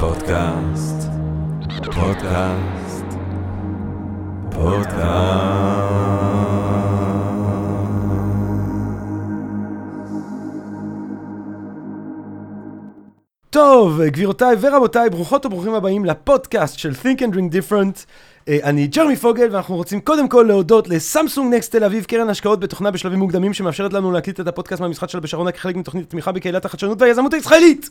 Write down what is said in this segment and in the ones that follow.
פודקאסט, פודקאסט, פודקאסט. טוב, גבירותיי ורבותיי, ברוכות וברוכים הבאים לפודקאסט של Think and Drink Different. אה, אני ג'רמי פוגל, ואנחנו רוצים קודם כל להודות לסמסונג נקסט תל אביב, קרן השקעות בתוכנה בשלבים מוקדמים, שמאפשרת לנו להקליט את הפודקאסט מהמשחק שלה בשרונה כחלק מתוכנית התמיכה בקהילת החדשנות והיזמות הישראלית.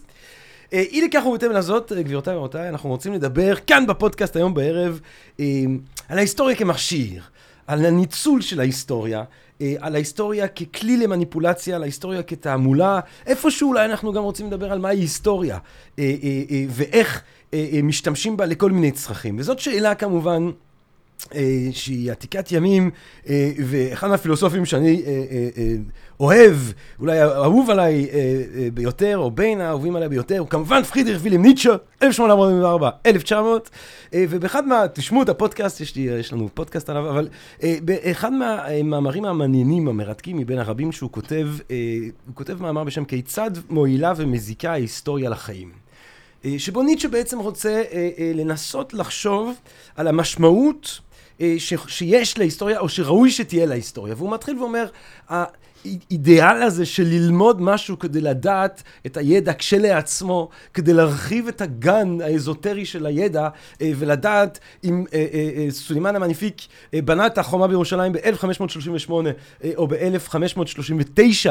אה, אי לכך ובהתאם לזאת, אה, גבירותיי ורבותיי, אנחנו רוצים לדבר כאן בפודקאסט היום בערב על ההיסטוריה כמכשיר, על הניצול של ההיסטוריה, על ההיסטוריה ככלי למניפולציה, על ההיסטוריה כתעמולה, איפשהו אולי אנחנו גם רוצים לדבר על מהי היסטוריה, ואיך משתמשים בה לכל מיני צרכים. וזאת שאלה כמובן... שהיא עתיקת ימים, ואחד מהפילוסופים שאני אוהב, אולי אהוב עליי ביותר, או בין האהובים עליי ביותר, הוא כמובן פרידריך וילם ניטשה, 1844-1900, ובאחד מה... תשמעו את הפודקאסט, יש, לי, יש לנו פודקאסט עליו, אבל באחד מהמאמרים המעניינים, המרתקים מבין הרבים שהוא כותב, הוא כותב מאמר בשם כיצד מועילה ומזיקה ההיסטוריה לחיים. שבו ניטשה בעצם רוצה לנסות לחשוב על המשמעות שיש להיסטוריה, או שראוי שתהיה להיסטוריה. והוא מתחיל ואומר, האידיאל הזה של ללמוד משהו כדי לדעת את הידע כשלעצמו, כדי להרחיב את הגן האזוטרי של הידע, ולדעת אם סולימן המניפיק בנה את החומה בירושלים ב-1538 או ב-1539,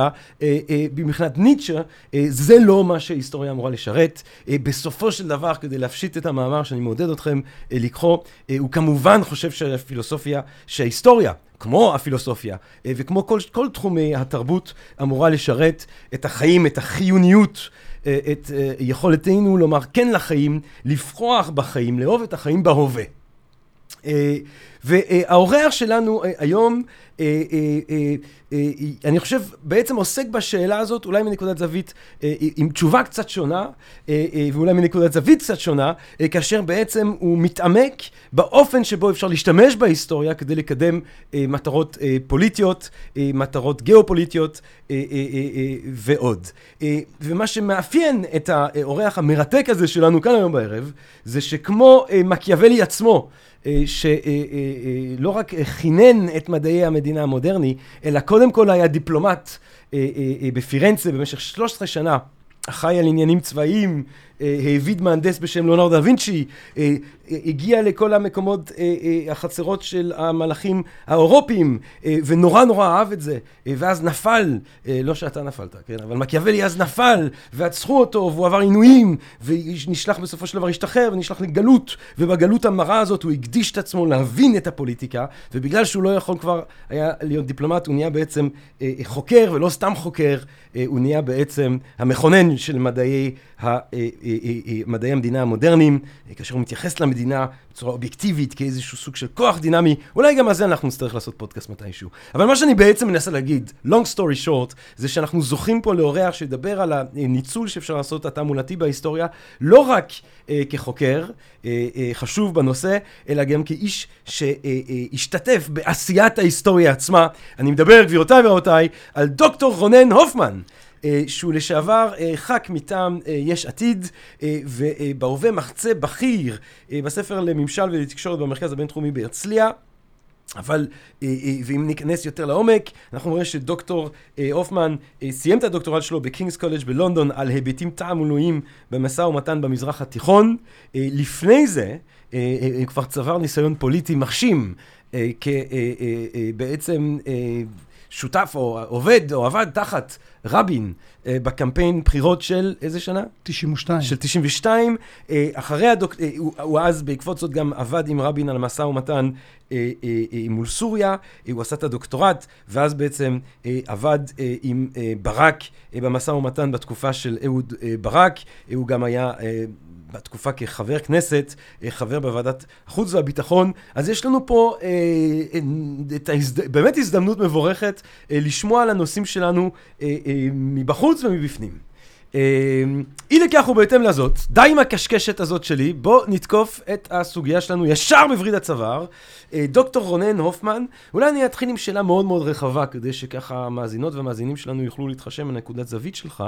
במכנת ניטשה, זה לא מה שהיסטוריה אמורה לשרת. בסופו של דבר, כדי להפשיט את המאמר שאני מעודד אתכם לקחוא, הוא כמובן חושב שהפילוסופיה, שההיסטוריה, כמו הפילוסופיה וכמו כל, כל תחומי התרבות אמורה לשרת את החיים, את החיוניות, את יכולתנו לומר כן לחיים, לפרוח בחיים, לאהוב את החיים בהווה. והאורח שלנו היום אני חושב, בעצם עוסק בשאלה הזאת, אולי מנקודת זווית, עם תשובה קצת שונה, ואולי מנקודת זווית קצת שונה, כאשר בעצם הוא מתעמק באופן שבו אפשר להשתמש בהיסטוריה כדי לקדם מטרות פוליטיות, מטרות גיאופוליטיות ועוד. ומה שמאפיין את האורח המרתק הזה שלנו כאן היום בערב, זה שכמו מקיאוולי עצמו, שלא רק כינן את מדעי המדינה המודרני, אלא קודם כל היה דיפלומט בפירנצה במשך 13 שנה, אחראי על עניינים צבאיים, העביד מהנדס בשם ליאונרד דה וינצ'י, הגיע לכל המקומות החצרות של המלאכים האירופיים, ונורא נורא אהב את זה, ואז נפל, לא שאתה נפלת, כן, אבל מקיאוולי אז נפל, ועצחו אותו, והוא עבר עינויים, ונשלח בסופו של דבר, השתחרר, ונשלח לגלות, ובגלות המרה הזאת הוא הקדיש את עצמו להבין את הפוליטיקה, ובגלל שהוא לא יכול כבר היה להיות דיפלומט, הוא נהיה בעצם חוקר, ולא סתם חוקר, הוא נהיה בעצם המכונן של מדעי ה... מדעי המדינה המודרניים, כאשר הוא מתייחס למדינה בצורה אובייקטיבית, כאיזשהו סוג של כוח דינמי, אולי גם על זה אנחנו נצטרך לעשות פודקאסט מתישהו. אבל מה שאני בעצם מנסה להגיד, long story short, זה שאנחנו זוכים פה לאורח שידבר על הניצול שאפשר לעשות התעמולתי בהיסטוריה, לא רק אה, כחוקר אה, אה, חשוב בנושא, אלא גם כאיש שהשתתף בעשיית ההיסטוריה עצמה. אני מדבר, גבירותיי ורבותיי, על דוקטור רונן הופמן. שהוא לשעבר ח"כ מטעם יש עתיד, ובהווה מחצה בכיר בספר לממשל ולתקשורת במרכז הבינתחומי בהרצליה. אבל, ואם ניכנס יותר לעומק, אנחנו נראה שדוקטור הופמן סיים את הדוקטורט שלו בקינגס קולג' בלונדון על היבטים תעמולויים במשא ומתן במזרח התיכון. לפני זה, כבר צבר ניסיון פוליטי מרשים, כבעצם שותף או עובד או עבד תחת רבין בקמפיין בחירות של איזה שנה? 92. של 92. אחרי הדוק... הוא אז בעקבות זאת גם עבד עם רבין על משא ומתן מול סוריה, הוא עשה את הדוקטורט, ואז בעצם עבד עם ברק במשא ומתן בתקופה של אהוד ברק. הוא גם היה... בתקופה כחבר כנסת, חבר בוועדת החוץ והביטחון, אז יש לנו פה אה, את ההזד... באמת הזדמנות מבורכת אה, לשמוע על הנושאים שלנו אה, אה, מבחוץ ומבפנים. אה, אי לכך ובהתאם לזאת, די עם הקשקשת הזאת שלי, בוא נתקוף את הסוגיה שלנו ישר בווריד הצוואר. אה, דוקטור רונן הופמן, אולי אני אתחיל עם שאלה מאוד מאוד רחבה, כדי שככה המאזינות והמאזינים שלנו יוכלו להתחשם בנקודת זווית שלך.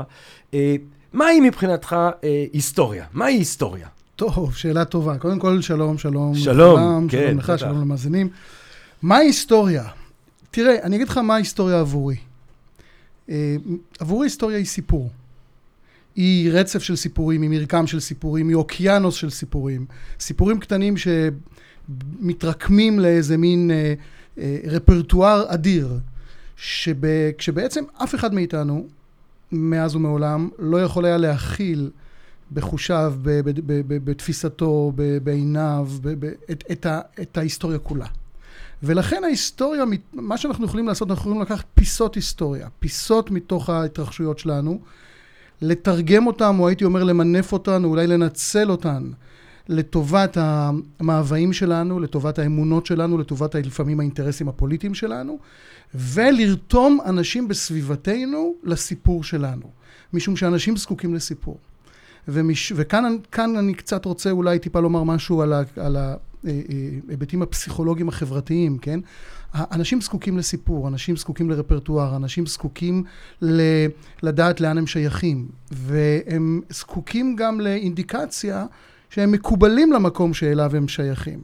מהי מבחינתך אה, היסטוריה? מהי היסטוריה? טוב, שאלה טובה. קודם כל, שלום, שלום. שלום, לכולם, כן, שלום לך, בטח. שלום למאזינים. מה היסטוריה? תראה, אני אגיד לך מה ההיסטוריה עבורי. אה, עבורי היסטוריה היא סיפור. היא רצף של סיפורים, היא מרקם של סיפורים, היא אוקיינוס של סיפורים. סיפורים קטנים שמתרקמים לאיזה מין אה, אה, רפרטואר אדיר, שב, כשבעצם אף אחד מאיתנו, מאז ומעולם, לא יכול היה להכיל בחושיו, ב- ב- ב- בתפיסתו, בעיניו, את, את, ה, את ההיסטוריה כולה. ולכן ההיסטוריה, מה שאנחנו יכולים לעשות, אנחנו יכולים לקחת פיסות היסטוריה, פיסות מתוך ההתרחשויות שלנו, לתרגם אותם, או הייתי אומר למנף אותן, או אולי לנצל אותן לטובת המאוויים שלנו, לטובת האמונות שלנו, לטובת לפעמים האינטרסים הפוליטיים שלנו, ולרתום אנשים בסביבתנו לסיפור שלנו. משום שאנשים זקוקים לסיפור. ומש... וכאן כאן אני קצת רוצה אולי טיפה לומר משהו על, ה... על ההיבטים הפסיכולוגיים החברתיים, כן? אנשים זקוקים לסיפור, אנשים זקוקים לרפרטואר, אנשים זקוקים ל... לדעת לאן הם שייכים, והם זקוקים גם לאינדיקציה שהם מקובלים למקום שאליו הם שייכים.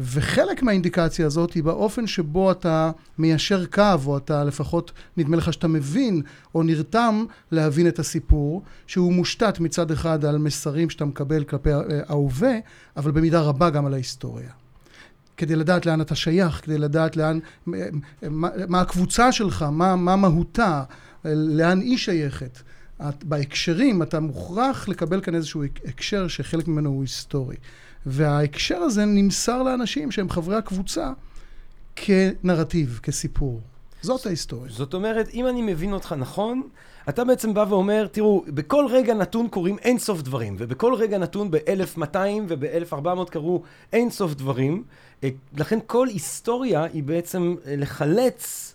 וחלק מהאינדיקציה הזאת היא באופן שבו אתה מיישר קו, או אתה לפחות, נדמה לך שאתה מבין, או נרתם להבין את הסיפור, שהוא מושתת מצד אחד על מסרים שאתה מקבל כלפי ההווה, אבל במידה רבה גם על ההיסטוריה. כדי לדעת לאן אתה שייך, כדי לדעת לאן, מה, מה הקבוצה שלך, מה, מה מהותה, לאן היא שייכת. את, בהקשרים, אתה מוכרח לקבל כאן איזשהו הקשר שחלק ממנו הוא היסטורי. וההקשר הזה נמסר לאנשים שהם חברי הקבוצה כנרטיב, כסיפור. זאת ההיסטוריה. זאת אומרת, אם אני מבין אותך נכון, אתה בעצם בא ואומר, תראו, בכל רגע נתון קורים אין סוף דברים, ובכל רגע נתון ב-1200 וב-1400 קרו אין סוף דברים, אה, לכן כל היסטוריה היא בעצם לחלץ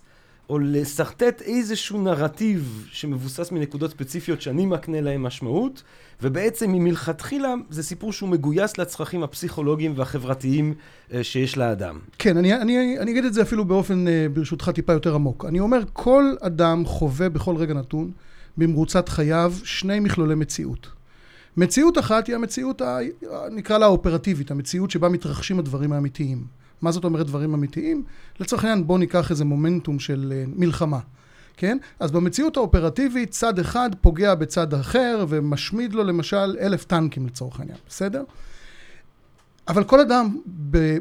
או לשרטט איזשהו נרטיב שמבוסס מנקודות ספציפיות שאני מקנה להם משמעות, ובעצם מלכתחילה זה סיפור שהוא מגויס לצרכים הפסיכולוגיים והחברתיים אה, שיש לאדם. כן, אני, אני, אני אגיד את זה אפילו באופן, אה, ברשותך, טיפה יותר עמוק. אני אומר, כל אדם חווה בכל רגע נתון, במרוצת חייו, שני מכלולי מציאות. מציאות אחת היא המציאות, ה, נקרא לה האופרטיבית, המציאות שבה מתרחשים הדברים האמיתיים. מה זאת אומרת דברים אמיתיים? לצורך העניין בואו ניקח איזה מומנטום של uh, מלחמה, כן? אז במציאות האופרטיבית צד אחד פוגע בצד אחר ומשמיד לו למשל אלף טנקים לצורך העניין, בסדר? אבל כל אדם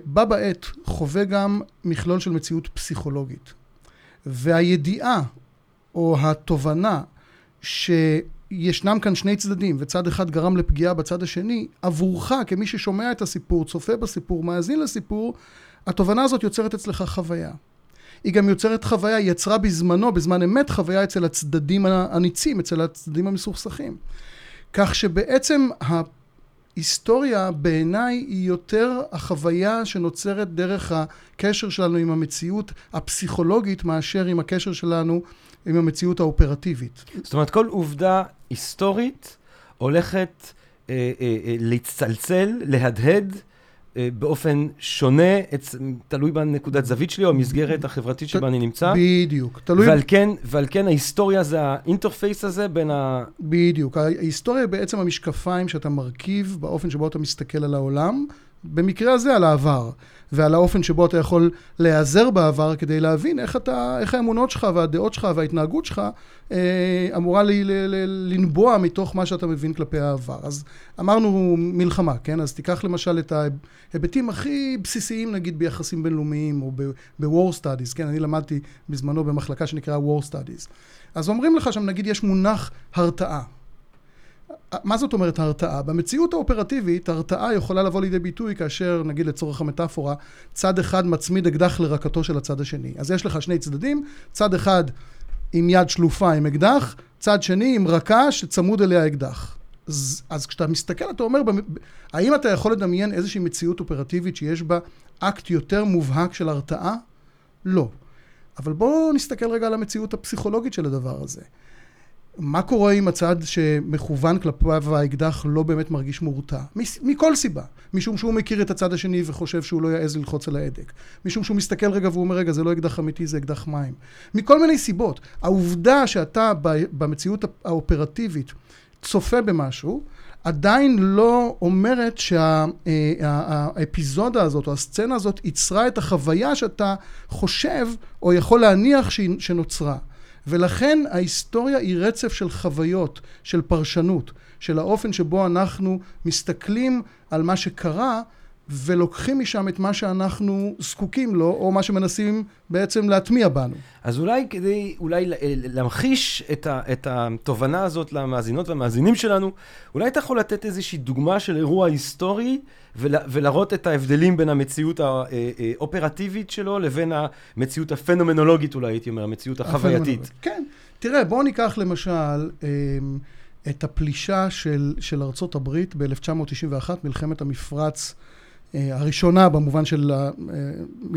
בה בעת חווה גם מכלול של מציאות פסיכולוגית. והידיעה או התובנה שישנם כאן שני צדדים וצד אחד גרם לפגיעה בצד השני, עבורך כמי ששומע את הסיפור, צופה בסיפור, מאזין לסיפור, התובנה הזאת יוצרת אצלך חוויה. היא גם יוצרת חוויה, היא יצרה בזמנו, בזמן אמת, חוויה אצל הצדדים הניצים, אצל הצדדים המסוכסכים. כך שבעצם ההיסטוריה בעיניי היא יותר החוויה שנוצרת דרך הקשר שלנו עם המציאות הפסיכולוגית מאשר עם הקשר שלנו עם המציאות האופרטיבית. זאת אומרת, כל עובדה היסטורית הולכת אה, אה, אה, להצטלצל, להדהד. אה, באופן שונה, תלוי בנקודת זווית שלי או המסגרת החברתית שבה אני נמצא. בדיוק. תלוי... ועל כן, ועל כן ההיסטוריה זה האינטרפייס הזה בין ה... בדיוק. ההיסטוריה היא בעצם המשקפיים שאתה מרכיב באופן שבו אתה מסתכל על העולם, במקרה הזה על העבר, ועל האופן שבו אתה יכול להיעזר בעבר כדי להבין איך, אתה, איך האמונות שלך והדעות שלך וההתנהגות שלך אה, אמורה ל, ל, ל, לנבוע מתוך מה שאתה מבין כלפי העבר. אז אמרנו מלחמה, כן? אז תיקח למשל את ההיבטים הכי בסיסיים, נגיד ביחסים בינלאומיים או ב-war studies, כן? אני למדתי בזמנו במחלקה שנקרא war studies. אז אומרים לך שם, נגיד, יש מונח הרתעה. מה זאת אומרת הרתעה? במציאות האופרטיבית, הרתעה יכולה לבוא לידי ביטוי כאשר, נגיד לצורך המטאפורה, צד אחד מצמיד אקדח לרקתו של הצד השני. אז יש לך שני צדדים, צד אחד עם יד שלופה עם אקדח, צד שני עם רקה שצמוד אליה אקדח. אז, אז כשאתה מסתכל, אתה אומר, האם אתה יכול לדמיין איזושהי מציאות אופרטיבית שיש בה אקט יותר מובהק של הרתעה? לא. אבל בואו נסתכל רגע על המציאות הפסיכולוגית של הדבר הזה. מה קורה אם הצד שמכוון כלפיו האקדח לא באמת מרגיש מורתע? מכל סיבה. משום שהוא מכיר את הצד השני וחושב שהוא לא יעז ללחוץ על ההדק. משום שהוא מסתכל רגע והוא אומר, רגע, זה לא אקדח אמיתי, זה אקדח מים. מכל מיני סיבות. העובדה שאתה במציאות האופרטיבית צופה במשהו, עדיין לא אומרת שהאפיזודה הזאת או הסצנה הזאת ייצרה את החוויה שאתה חושב או יכול להניח שנוצרה. ולכן ההיסטוריה היא רצף של חוויות, של פרשנות, של האופן שבו אנחנו מסתכלים על מה שקרה ולוקחים משם את מה שאנחנו זקוקים לו, או מה שמנסים בעצם להטמיע בנו. אז אולי כדי אולי ל- להמחיש את, ה, את התובנה הזאת למאזינות והמאזינים שלנו, אולי אתה יכול לתת איזושהי דוגמה של אירוע היסטורי ול, ולהראות את ההבדלים בין המציאות האופרטיבית שלו לבין המציאות הפנומנולוגית אולי, הייתי אומר, המציאות החווייתית. כן. תראה, בואו ניקח למשל אמ, את הפלישה של, של ארצות הברית ב-1991, מלחמת המפרץ אה, הראשונה במובן של אה,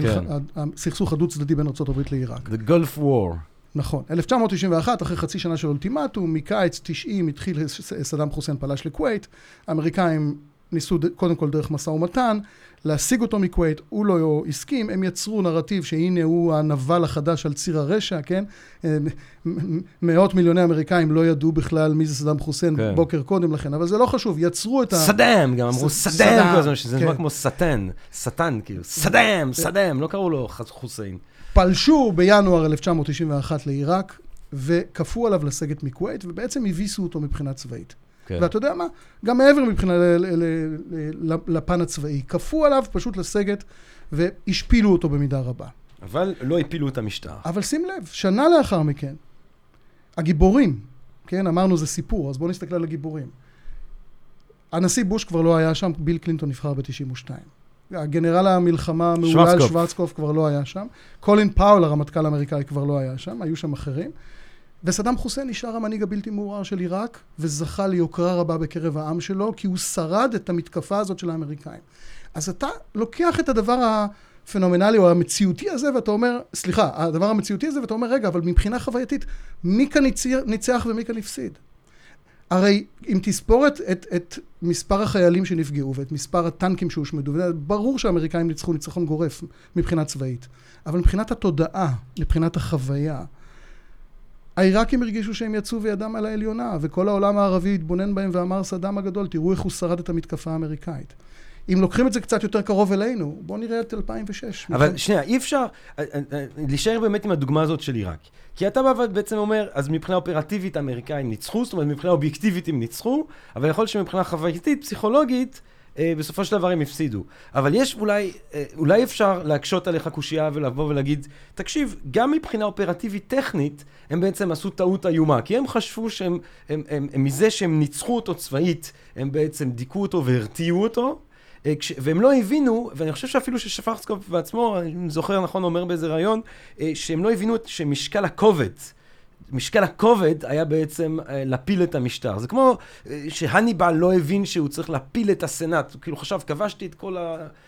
כן. הסכסוך הדו-צדדי בין ארצות הברית לעיראק. The Gulf War. נכון. 1991, אחרי חצי שנה של אולטימטום, מקיץ 90 התחיל סדאם חוסיין פלש לכווית, האמריקאים ניסו קודם כל דרך משא ומתן להשיג אותו מכווית, הוא לא הסכים, הם יצרו נרטיב שהנה הוא הנבל החדש על ציר הרשע, כן? אה, מ- מ- מאות מיליוני אמריקאים לא ידעו בכלל מי זה סדאם חוסיין כן. בוקר קודם לכן, אבל זה לא חשוב, יצרו את ה... סדאם, גם אמרו ס- סדאם סדאם, שזה נשמע כן. כמו שטן, שטן כאילו, סדאם, סדאם, לא קראו לו חוסיין. פלשו בינואר 1991 לעיראק, וכפו עליו לסגת מכווית, ובעצם הביסו אותו מבחינה צבאית. כן. ואתה יודע מה? גם מעבר מבחינה ל- ל- ל- ל- לפן הצבאי. כפו עליו פשוט לסגת והשפילו אותו במידה רבה. אבל לא הפילו את המשטר. אבל שים לב, שנה לאחר מכן, הגיבורים, כן, אמרנו זה סיפור, אז בואו נסתכל על הגיבורים. הנשיא בוש כבר לא היה שם, ביל קלינטון נבחר ב-92. הגנרל המלחמה המהולל שוורצקופ. שוורצקופ כבר לא היה שם. קולין פאול, הרמטכ"ל האמריקאי, כבר לא היה שם, היו שם אחרים. וסדאם חוסיין נשאר המנהיג הבלתי מעורער של עיראק, וזכה ליוקרה רבה בקרב העם שלו, כי הוא שרד את המתקפה הזאת של האמריקאים. אז אתה לוקח את הדבר הפנומנלי או המציאותי הזה, ואתה אומר, סליחה, הדבר המציאותי הזה, ואתה אומר, רגע, אבל מבחינה חווייתית, מי כאן ניצח- ומי כאן הפסיד? הרי אם תספור את, את, את מספר החיילים שנפגעו ואת מספר הטנקים שהושמדו, ברור שהאמריקאים ניצחו ניצחון גורף מבחינה צבאית, אבל מבחינת התודעה, מבחינת החוויה, העיראקים הרגישו שהם יצאו וידם על העליונה, וכל העולם הערבי התבונן בהם ואמר סדאם הגדול, תראו איך הוא שרד את המתקפה האמריקאית. אם לוקחים את זה קצת יותר קרוב אלינו, בואו נראה את 2006. אבל שנייה, אי אפשר אה, אה, אה, להישאר באמת עם הדוגמה הזאת של עיראק. כי אתה בא ובעצם אומר, אז מבחינה אופרטיבית האמריקאים ניצחו, זאת אומרת מבחינה אובייקטיבית הם ניצחו, אבל יכול להיות שמבחינה חווייתית, פסיכולוגית, אה, בסופו של דבר הם הפסידו. אבל יש אולי, אה, אולי אפשר להקשות עליך קושייה ולבוא ולהגיד, תקשיב, גם מבחינה אופרטיבית טכנית, הם בעצם עשו טעות איומה. כי הם חשבו שהם, הם, הם, הם, מזה שהם ניצחו אותו צבאית, הם בעצם דיכאו אותו והרתיעו אותו. אה, והם לא הבינו, ואני חושב שאפילו ששפרסקופ בעצמו, אני זוכר נכון, אומר באיזה ראיון, אה, שהם לא הבינו את- שמשקל הכובד, משקל הכובד היה בעצם אה, להפיל את המשטר. זה כמו אה, שהניבל לא הבין שהוא צריך להפיל את הסנאט, הוא כאילו חשב, כבשתי את כל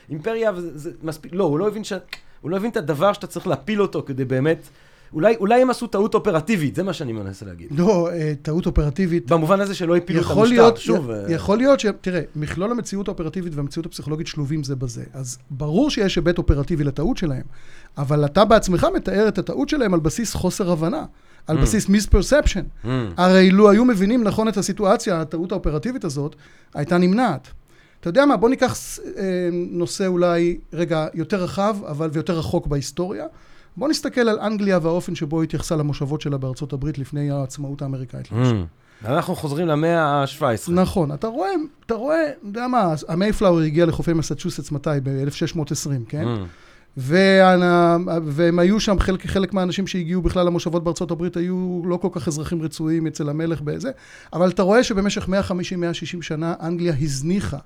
האימפריה וזה זה מספיק, לא, הוא לא הבין ש... הוא לא הבין את הדבר שאתה צריך להפיל אותו כדי באמת... אולי, אולי הם עשו טעות אופרטיבית, זה מה שאני מנסה להגיד. לא, אה, טעות אופרטיבית. במובן הזה שלא הפילו את המשטר, להיות, שוב. י- יכול להיות ש... תראה, מכלול המציאות האופרטיבית והמציאות הפסיכולוגית שלובים זה בזה. אז ברור שיש היבט אופרטיבי לטעות שלהם, אבל אתה בעצמך מתאר את הטעות שלהם על בסיס חוסר הבנה, על Mm. בסיס מיספרספשן. mm, הרי לו היו מבינים נכון את הסיטואציה, הטעות האופרטיבית הזאת, הייתה נמנעת. אתה יודע מה, בוא ניקח אה, נושא אולי רגע יותר רחב, אבל ויותר רחוק בהיסטוריה. בוא נסתכל על אנגליה והאופן שבו היא התייחסה למושבות שלה בארצות הברית לפני העצמאות האמריקאית. למשל. mm. אנחנו חוזרים למאה ה-17. נכון, אתה רואה, אתה רואה, אתה יודע מה, המייפלאואר הגיע לחופי מסצ'וסטס מתי? ב-1620, כן? Mm. וה- והם היו שם, חלק, חלק מהאנשים שהגיעו בכלל למושבות בארצות הברית היו לא כל כך אזרחים רצויים אצל המלך בזה, אבל אתה רואה שבמשך 150-160 שנה אנגליה הזניחה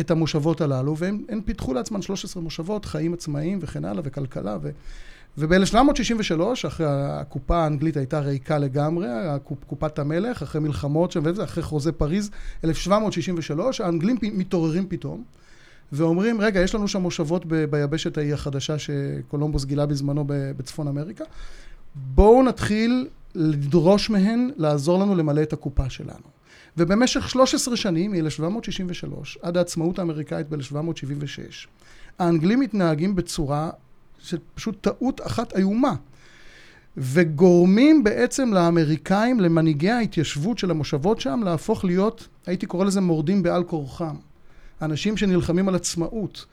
את המושבות הללו, והם הם פיתחו לעצמם 13 מושבות, חיים עצמאיים וכן הלאה, וכלכלה. ו... וב-1763, אחרי הקופה האנגלית הייתה ריקה לגמרי, הקופ- קופת המלך, אחרי מלחמות שם אחרי חוזה פריז, 1763, האנגלים מתעוררים פתאום, ואומרים, רגע, יש לנו שם מושבות ב- ביבשת ההיא החדשה שקולומבוס גילה בזמנו ב- בצפון אמריקה, בואו נתחיל לדרוש מהן לעזור לנו למלא את הקופה שלנו. ובמשך 13 שנים, מ-1763 עד העצמאות האמריקאית ב-1776, האנגלים מתנהגים בצורה של פשוט טעות אחת איומה. וגורמים בעצם לאמריקאים, למנהיגי ההתיישבות של המושבות שם, להפוך להיות, הייתי קורא לזה מורדים בעל כורחם. אנשים שנלחמים על עצמאות.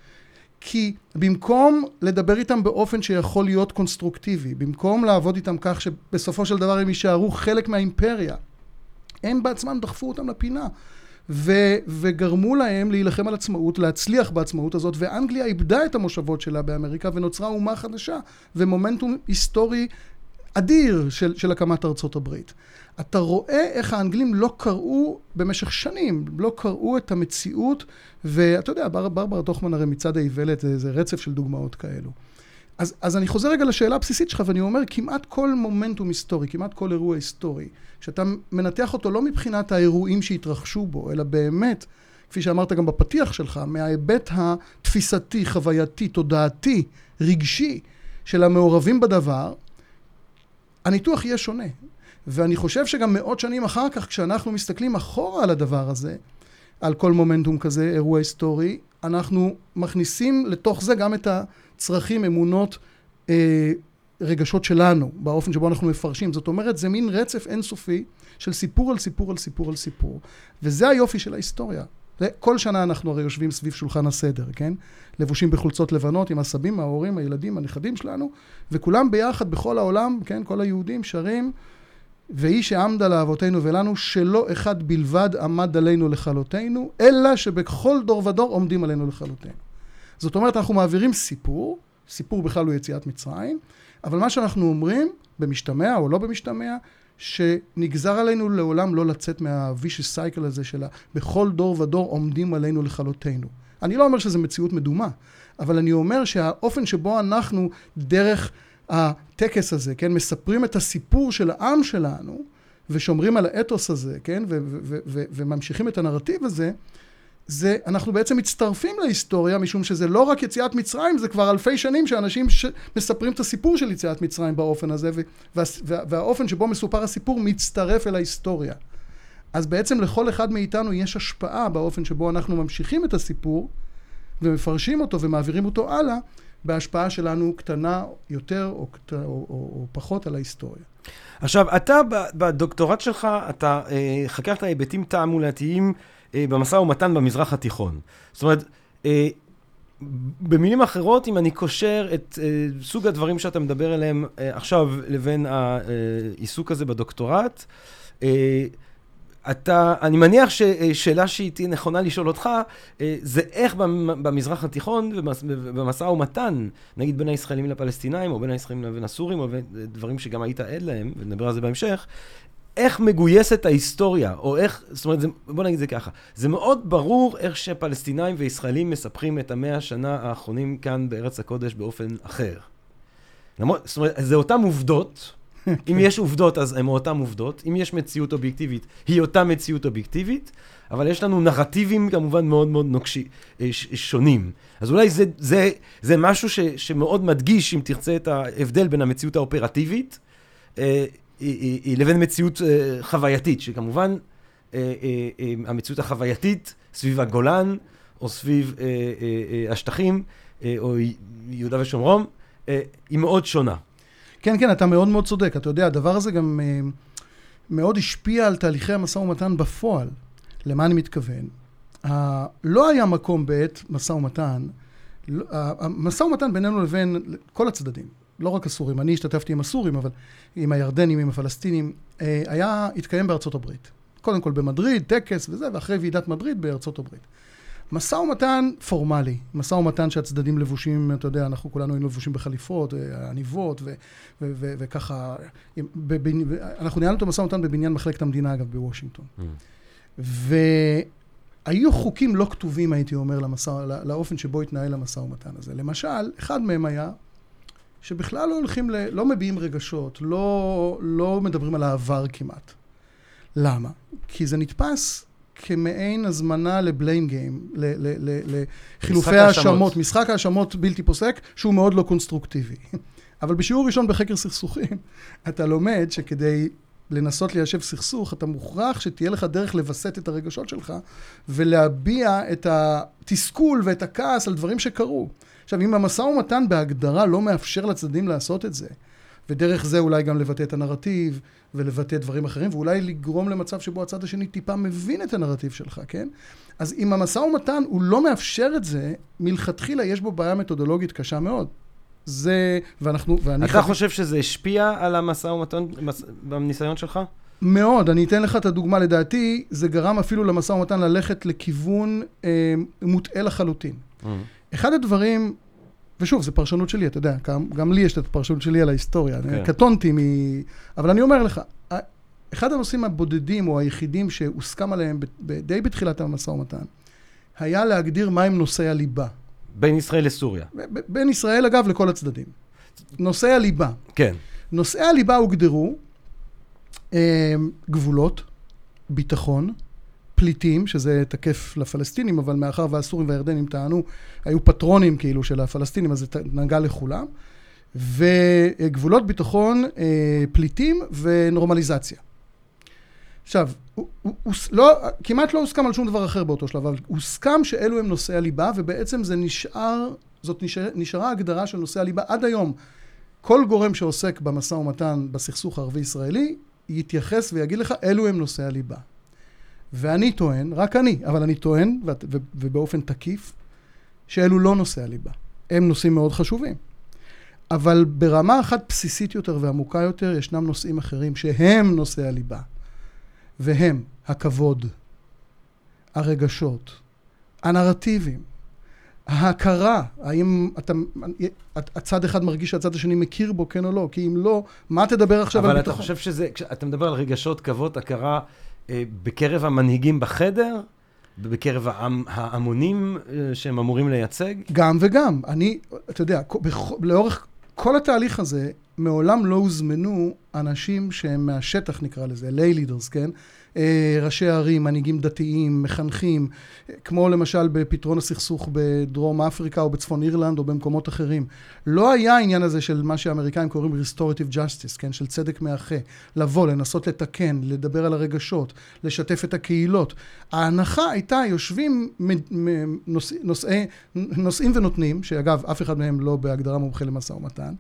כי במקום לדבר איתם באופן שיכול להיות קונסטרוקטיבי, במקום לעבוד איתם כך שבסופו של דבר הם יישארו חלק מהאימפריה, הם בעצמם דחפו אותם לפינה. ו- וגרמו להם להילחם על עצמאות, להצליח בעצמאות הזאת, ואנגליה איבדה את המושבות שלה באמריקה ונוצרה אומה חדשה ומומנטום היסטורי אדיר של, של הקמת ארצות הברית. אתה רואה איך האנגלים לא קראו במשך שנים, לא קראו את המציאות, ואתה יודע, בר, ברברה טוכמן הרי מצד האיוולת זה, זה רצף של דוגמאות כאלו. אז, אז אני חוזר רגע לשאלה הבסיסית שלך, ואני אומר, כמעט כל מומנטום היסטורי, כמעט כל אירוע היסטורי, שאתה מנתח אותו לא מבחינת האירועים שהתרחשו בו, אלא באמת, כפי שאמרת גם בפתיח שלך, מההיבט התפיסתי, חווייתי, תודעתי, רגשי, של המעורבים בדבר, הניתוח יהיה שונה. ואני חושב שגם מאות שנים אחר כך, כשאנחנו מסתכלים אחורה על הדבר הזה, על כל מומנטום כזה, אירוע היסטורי, אנחנו מכניסים לתוך זה גם את הצרכים, אמונות, אה, רגשות שלנו, באופן שבו אנחנו מפרשים. זאת אומרת, זה מין רצף אינסופי של סיפור על סיפור על סיפור על סיפור. וזה היופי של ההיסטוריה. כל שנה אנחנו הרי יושבים סביב שולחן הסדר, כן? לבושים בחולצות לבנות עם הסבים, ההורים, הילדים, הנכדים שלנו, וכולם ביחד בכל העולם, כן? כל היהודים שרים, והיא שעמדה לאבותינו ולנו, שלא אחד בלבד עמד עלינו לכלותנו, אלא שבכל דור ודור עומדים עלינו לכלותנו. זאת אומרת, אנחנו מעבירים סיפור, סיפור בכלל הוא יציאת מצרים, אבל מה שאנחנו אומרים, במשתמע או לא במשתמע, שנגזר עלינו לעולם לא לצאת מה-vicious הזה של בכל דור ודור עומדים עלינו לכלותנו. אני לא אומר שזו מציאות מדומה, אבל אני אומר שהאופן שבו אנחנו, דרך הטקס הזה, כן, מספרים את הסיפור של העם שלנו, ושומרים על האתוס הזה, כן, וממשיכים את הנרטיב הזה, זה, אנחנו בעצם מצטרפים להיסטוריה, משום שזה לא רק יציאת מצרים, זה כבר אלפי שנים שאנשים ש... מספרים את הסיפור של יציאת מצרים באופן הזה, וה... וה... והאופן שבו מסופר הסיפור מצטרף אל ההיסטוריה. אז בעצם לכל אחד מאיתנו יש השפעה באופן שבו אנחנו ממשיכים את הסיפור, ומפרשים אותו ומעבירים אותו הלאה, בהשפעה שלנו קטנה יותר או, או, או, או פחות על ההיסטוריה. עכשיו, אתה בדוקטורט שלך, אתה אה, חקרת היבטים תעמולתיים במשא ומתן במזרח התיכון. זאת אומרת, אה, במילים אחרות, אם אני קושר את אה, סוג הדברים שאתה מדבר עליהם אה, עכשיו לבין העיסוק הזה בדוקטורט, אה, אתה, אני מניח ששאלה שהיא תהיה נכונה לשאול אותך, אה, זה איך במזרח התיכון ובמשא ומתן, נגיד בין הישראלים לפלסטינאים, או בין הישראלים לבין הסורים, או דברים שגם היית עד להם, ונדבר על זה בהמשך, איך מגויסת ההיסטוריה, או איך, זאת אומרת, זה, בוא נגיד זה ככה, זה מאוד ברור איך שפלסטינאים וישראלים מספרים את המאה השנה האחרונים כאן בארץ הקודש באופן אחר. למרות, זאת אומרת, זה אותן עובדות, אם יש עובדות, אז הן אותן עובדות. אם יש מציאות אובייקטיבית, היא אותה מציאות אובייקטיבית, אבל יש לנו נרטיבים כמובן מאוד מאוד נוקשי, אה, שונים. אז אולי זה, זה, זה משהו ש, שמאוד מדגיש, אם תרצה, את ההבדל בין המציאות האופרטיבית אה, לבין מציאות אה, חווייתית, שכמובן המציאות החווייתית סביב הגולן, או סביב השטחים, או יהודה ושומרון, היא מאוד שונה. כן, כן, אתה מאוד מאוד צודק. אתה יודע, הדבר הזה גם אה, מאוד השפיע על תהליכי המשא ומתן בפועל. למה אני מתכוון? אה, לא היה מקום בעת משא ומתן, לא, המשא ומתן בינינו לבין כל הצדדים, לא רק הסורים, אני השתתפתי עם הסורים, אבל עם הירדנים, עם הפלסטינים, אה, היה, התקיים בארצות הברית. קודם כל במדריד, טקס וזה, ואחרי ועידת מדריד בארצות הברית. משא ומתן פורמלי, משא ומתן שהצדדים לבושים, אתה יודע, אנחנו כולנו היינו לבושים בחליפות, אה, עניבות, וככה, אנחנו ניהלנו את המשא ומתן בבניין מחלקת המדינה, אגב, בוושינגטון. Mm. והיו חוקים לא כתובים, הייתי אומר, למסע, לאופן שבו התנהל המשא ומתן הזה. למשל, אחד מהם היה שבכלל לא הולכים, ל, לא מביעים רגשות, לא, לא מדברים על העבר כמעט. למה? כי זה נתפס כמעין הזמנה לבליין גיים, לחילופי האשמות, משחק האשמות בלתי פוסק, שהוא מאוד לא קונסטרוקטיבי. אבל בשיעור ראשון בחקר סכסוכים, אתה לומד שכדי לנסות ליישב סכסוך, אתה מוכרח שתהיה לך דרך לווסת את הרגשות שלך ולהביע את התסכול ואת הכעס על דברים שקרו. עכשיו, אם המשא ומתן בהגדרה לא מאפשר לצדדים לעשות את זה, ודרך זה אולי גם לבטא את הנרטיב, ולבטא דברים אחרים, ואולי לגרום למצב שבו הצד השני טיפה מבין את הנרטיב שלך, כן? אז אם המשא ומתן הוא לא מאפשר את זה, מלכתחילה יש בו בעיה מתודולוגית קשה מאוד. זה, ואנחנו, ואני... אתה חב- חושב שזה השפיע על המשא ומתן מס- בניסיון שלך? מאוד, אני אתן לך את הדוגמה, לדעתי, זה גרם אפילו למשא ומתן ללכת לכיוון אה, מוטעה לחלוטין. אחד הדברים, ושוב, זו פרשנות שלי, אתה יודע, גם, גם לי יש את הפרשנות שלי על ההיסטוריה, כן. כן. קטונתי מ... אבל אני אומר לך, אחד הנושאים הבודדים או היחידים שהוסכם עליהם ב- ב- די בתחילת המשא ומתן, היה להגדיר מהם נושאי הליבה. בין ישראל לסוריה. ב- בין ישראל, אגב, לכל הצדדים. נושאי הליבה. כן. נושאי הליבה הוגדרו אה, גבולות, ביטחון, פליטים, שזה תקף לפלסטינים, אבל מאחר והסורים והירדנים טענו, היו פטרונים כאילו של הפלסטינים, אז זה נגע לכולם. וגבולות ביטחון, אה, פליטים ונורמליזציה. עכשיו, הוא, הוא, לא, כמעט לא הוסכם על שום דבר אחר באותו שלב, אבל הוסכם שאלו הם נושאי הליבה, ובעצם זה נשאר, זאת נשאר, נשארה הגדרה של נושאי הליבה עד היום. כל גורם שעוסק במשא ומתן בסכסוך הערבי-ישראלי, יתייחס ויגיד לך, אלו הם נושאי הליבה. ואני טוען, רק אני, אבל אני טוען, ו- ו- ובאופן תקיף, שאלו לא נושאי הליבה. הם נושאים מאוד חשובים. אבל ברמה אחת בסיסית יותר ועמוקה יותר, ישנם נושאים אחרים שהם נושאי הליבה. והם הכבוד, הרגשות, הנרטיבים, ההכרה, האם אתה, הצד אחד מרגיש שהצד השני מכיר בו, כן או לא, כי אם לא, מה תדבר עכשיו על אבל ביטחון? אתה חושב שזה, כשאתה מדבר על רגשות, כבוד, הכרה בקרב המנהיגים בחדר, בקרב העם, ההמונים אה, שהם אמורים לייצג? גם וגם. אני, אתה יודע, לאורך כל התהליך הזה, מעולם לא הוזמנו אנשים שהם מהשטח, נקרא לזה, ליי לידרס, כן? אה, ראשי ערים, מנהיגים דתיים, מחנכים, כמו למשל בפתרון הסכסוך בדרום אפריקה או בצפון אירלנד או במקומות אחרים. לא היה העניין הזה של מה שהאמריקאים קוראים restorative justice, כן? של צדק מאחה. לבוא, לנסות לתקן, לדבר על הרגשות, לשתף את הקהילות. ההנחה הייתה, יושבים נוש- נושאי, נושאים ונותנים, שאגב, אף אחד מהם לא בהגדרה מומחה למשא ומתן,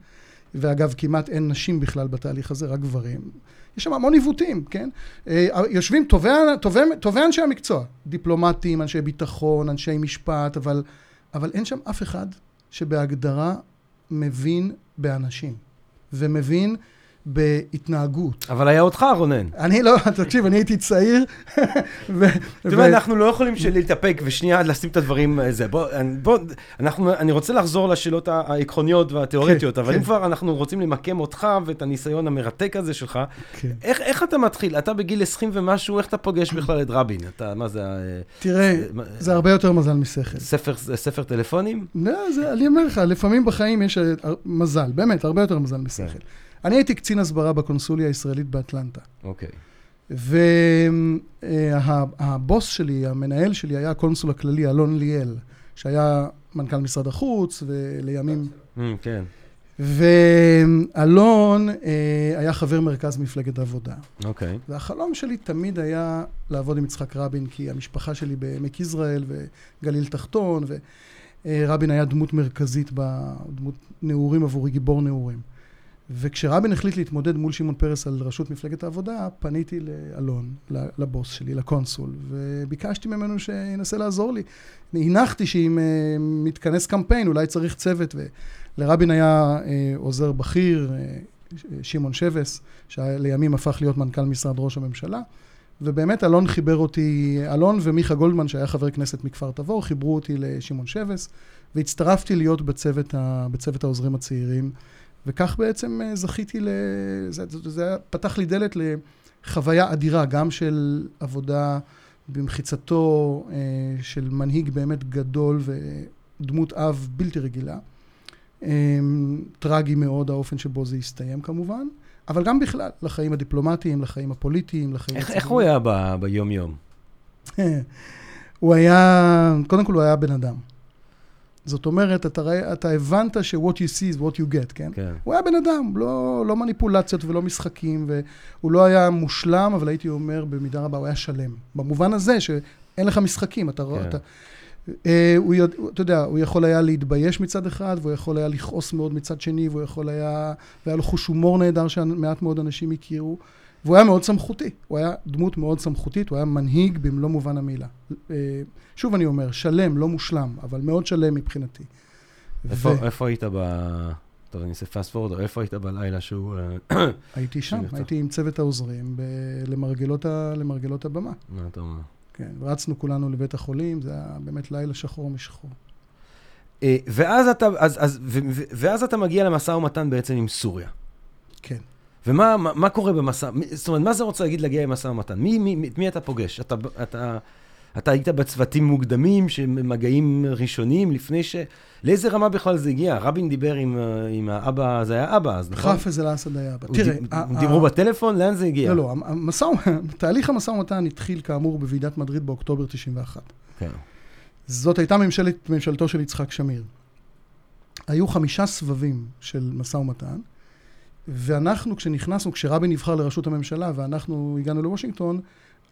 ואגב, כמעט אין נשים בכלל בתהליך הזה, רק גברים. יש שם המון עיוותים, כן? אה, יושבים טובי, אנשי המקצוע, דיפלומטים, אנשי ביטחון, אנשי משפט, אבל, אבל אין שם אף אחד שבהגדרה מבין באנשים, ומבין בהתנהגות. אבל היה אותך, רונן. אני לא, תקשיב, אני הייתי צעיר, ו... תראה, אנחנו לא יכולים להתאפק ושנייה לשים את הדברים, אה, זה. בוא, אני- בוא, אנחנו, אני רוצה לחזור לשאלות העקרוניות והתיאורטיות, כן, אבל כן. אם כבר אנחנו רוצים למקם אותך ואת הניסיון המרתק הזה שלך, כן. איך, אתה מתחיל? אתה בגיל 20 ומשהו, איך אתה פוגש בכלל את רבין? אתה, מה זה, אה, תראה, זה הרבה יותר מזל משכל. ספר, טלפונים? לא, אני אומר לך, לפעמים בחיים יש אה, מזל, באמת, הרבה יותר מזל משכל. אני הייתי קצין הסברה בקונסוליה הישראלית באטלנטה. אוקיי. והבוס שלי, המנהל שלי, היה הקונסול הכללי, אלון ליאל, שהיה מנכ"ל משרד החוץ, ולימים... אממ, כן, ואלון אה, היה חבר מרכז מפלגת העבודה. אוקיי. והחלום שלי תמיד היה לעבוד עם יצחק רבין, כי המשפחה שלי בעמק יזרעאל וגליל תחתון, ורבין היה דמות מרכזית, דמות נעורים עבורי, גיבור נעורים. וכשרבין החליט להתמודד מול שמעון פרס על ראשות מפלגת העבודה, פניתי לאלון, לבוס שלי, לקונסול, וביקשתי ממנו שינסה לעזור לי. הנחתי שאם אה, מתכנס קמפיין, אולי צריך צוות, ולרבין היה אה, עוזר בכיר, אה, שמעון שבס, שלימים הפך להיות מנכ"ל משרד ראש הממשלה. ובאמת אלון חיבר אותי, אלון ומיכה גולדמן, שהיה חבר כנסת מכפר תבור, חיברו אותי לשמעון שבס, והצטרפתי להיות בצוות, ה, בצוות העוזרים הצעירים. וכך בעצם אה, זכיתי ל... זה, זה, זה פתח לי דלת לחוויה אדירה, גם של עבודה במחיצתו אה, של מנהיג באמת גדול ודמות אב בלתי רגילה. אה, טרגי מאוד האופן שבו זה הסתיים כמובן, אבל גם בכלל, לחיים הדיפלומטיים, לחיים הפוליטיים, לחיים איך, איך הוא היה ב, ביום-יום? הוא היה, קודם כל הוא היה בן אדם. זאת אומרת, אתה, ראי- אתה הבנת ש-what you see is what you get, כן? כן. הוא היה בן אדם, לא, לא מניפולציות ולא משחקים, והוא לא היה מושלם, אבל הייתי אומר במידה רבה הוא היה שלם. במובן הזה שאין לך משחקים, אתה רואה, כן. אתה... אה, הוא, יודע, אתה יודע, הוא יכול היה להתבייש מצד אחד, והוא יכול היה לכעוס מאוד מצד שני, והוא יכול היה, והיה לו חוש הומור נהדר שמעט מאוד אנשים הכירו, והוא היה מאוד סמכותי. הוא היה דמות מאוד סמכותית, הוא היה מנהיג במלוא מובן המילה. אה, שוב אני אומר, שלם, לא מושלם, אבל מאוד שלם מבחינתי. איפה, ו... איפה היית ב... טוב, אני אעשה פאסט פורוד, איפה היית בלילה שהוא... אה, הייתי שם, הייתי עם צוות העוזרים ב... למרגלות, ה... למרגלות הבמה. מה אתה אומר? כן, רצנו כולנו לבית החולים, זה היה באמת לילה שחור משחור. אה, ואז אתה, אז, אז, ו, ואז אתה מגיע למשא ומתן בעצם עם סוריה. כן. ומה מה, מה קורה במשא, זאת אומרת, מה זה רוצה להגיד להגיע למשא ומתן? מי, מי, מי, מי אתה פוגש? אתה, אתה, אתה היית בצוותים מוקדמים, שמגעים ראשונים, לפני ש... לאיזה רמה בכלל זה הגיע? רבין דיבר עם, עם האבא, זה היה אבא אז, נכון? חאפז אל-אסד היה אבא. תראה... דיב, דיברו בטלפון? לאן זה הגיע? לא, לא, המשא, תהליך המשא ומתן התחיל כאמור בוועידת מדריד באוקטובר 91. כן. זאת הייתה ממשלת, ממשלתו של יצחק שמיר. היו חמישה סבבים של משא ומתן, ואנחנו, כשנכנסנו, כשרבין נבחר לראשות הממשלה ואנחנו הגענו לוושינגטון,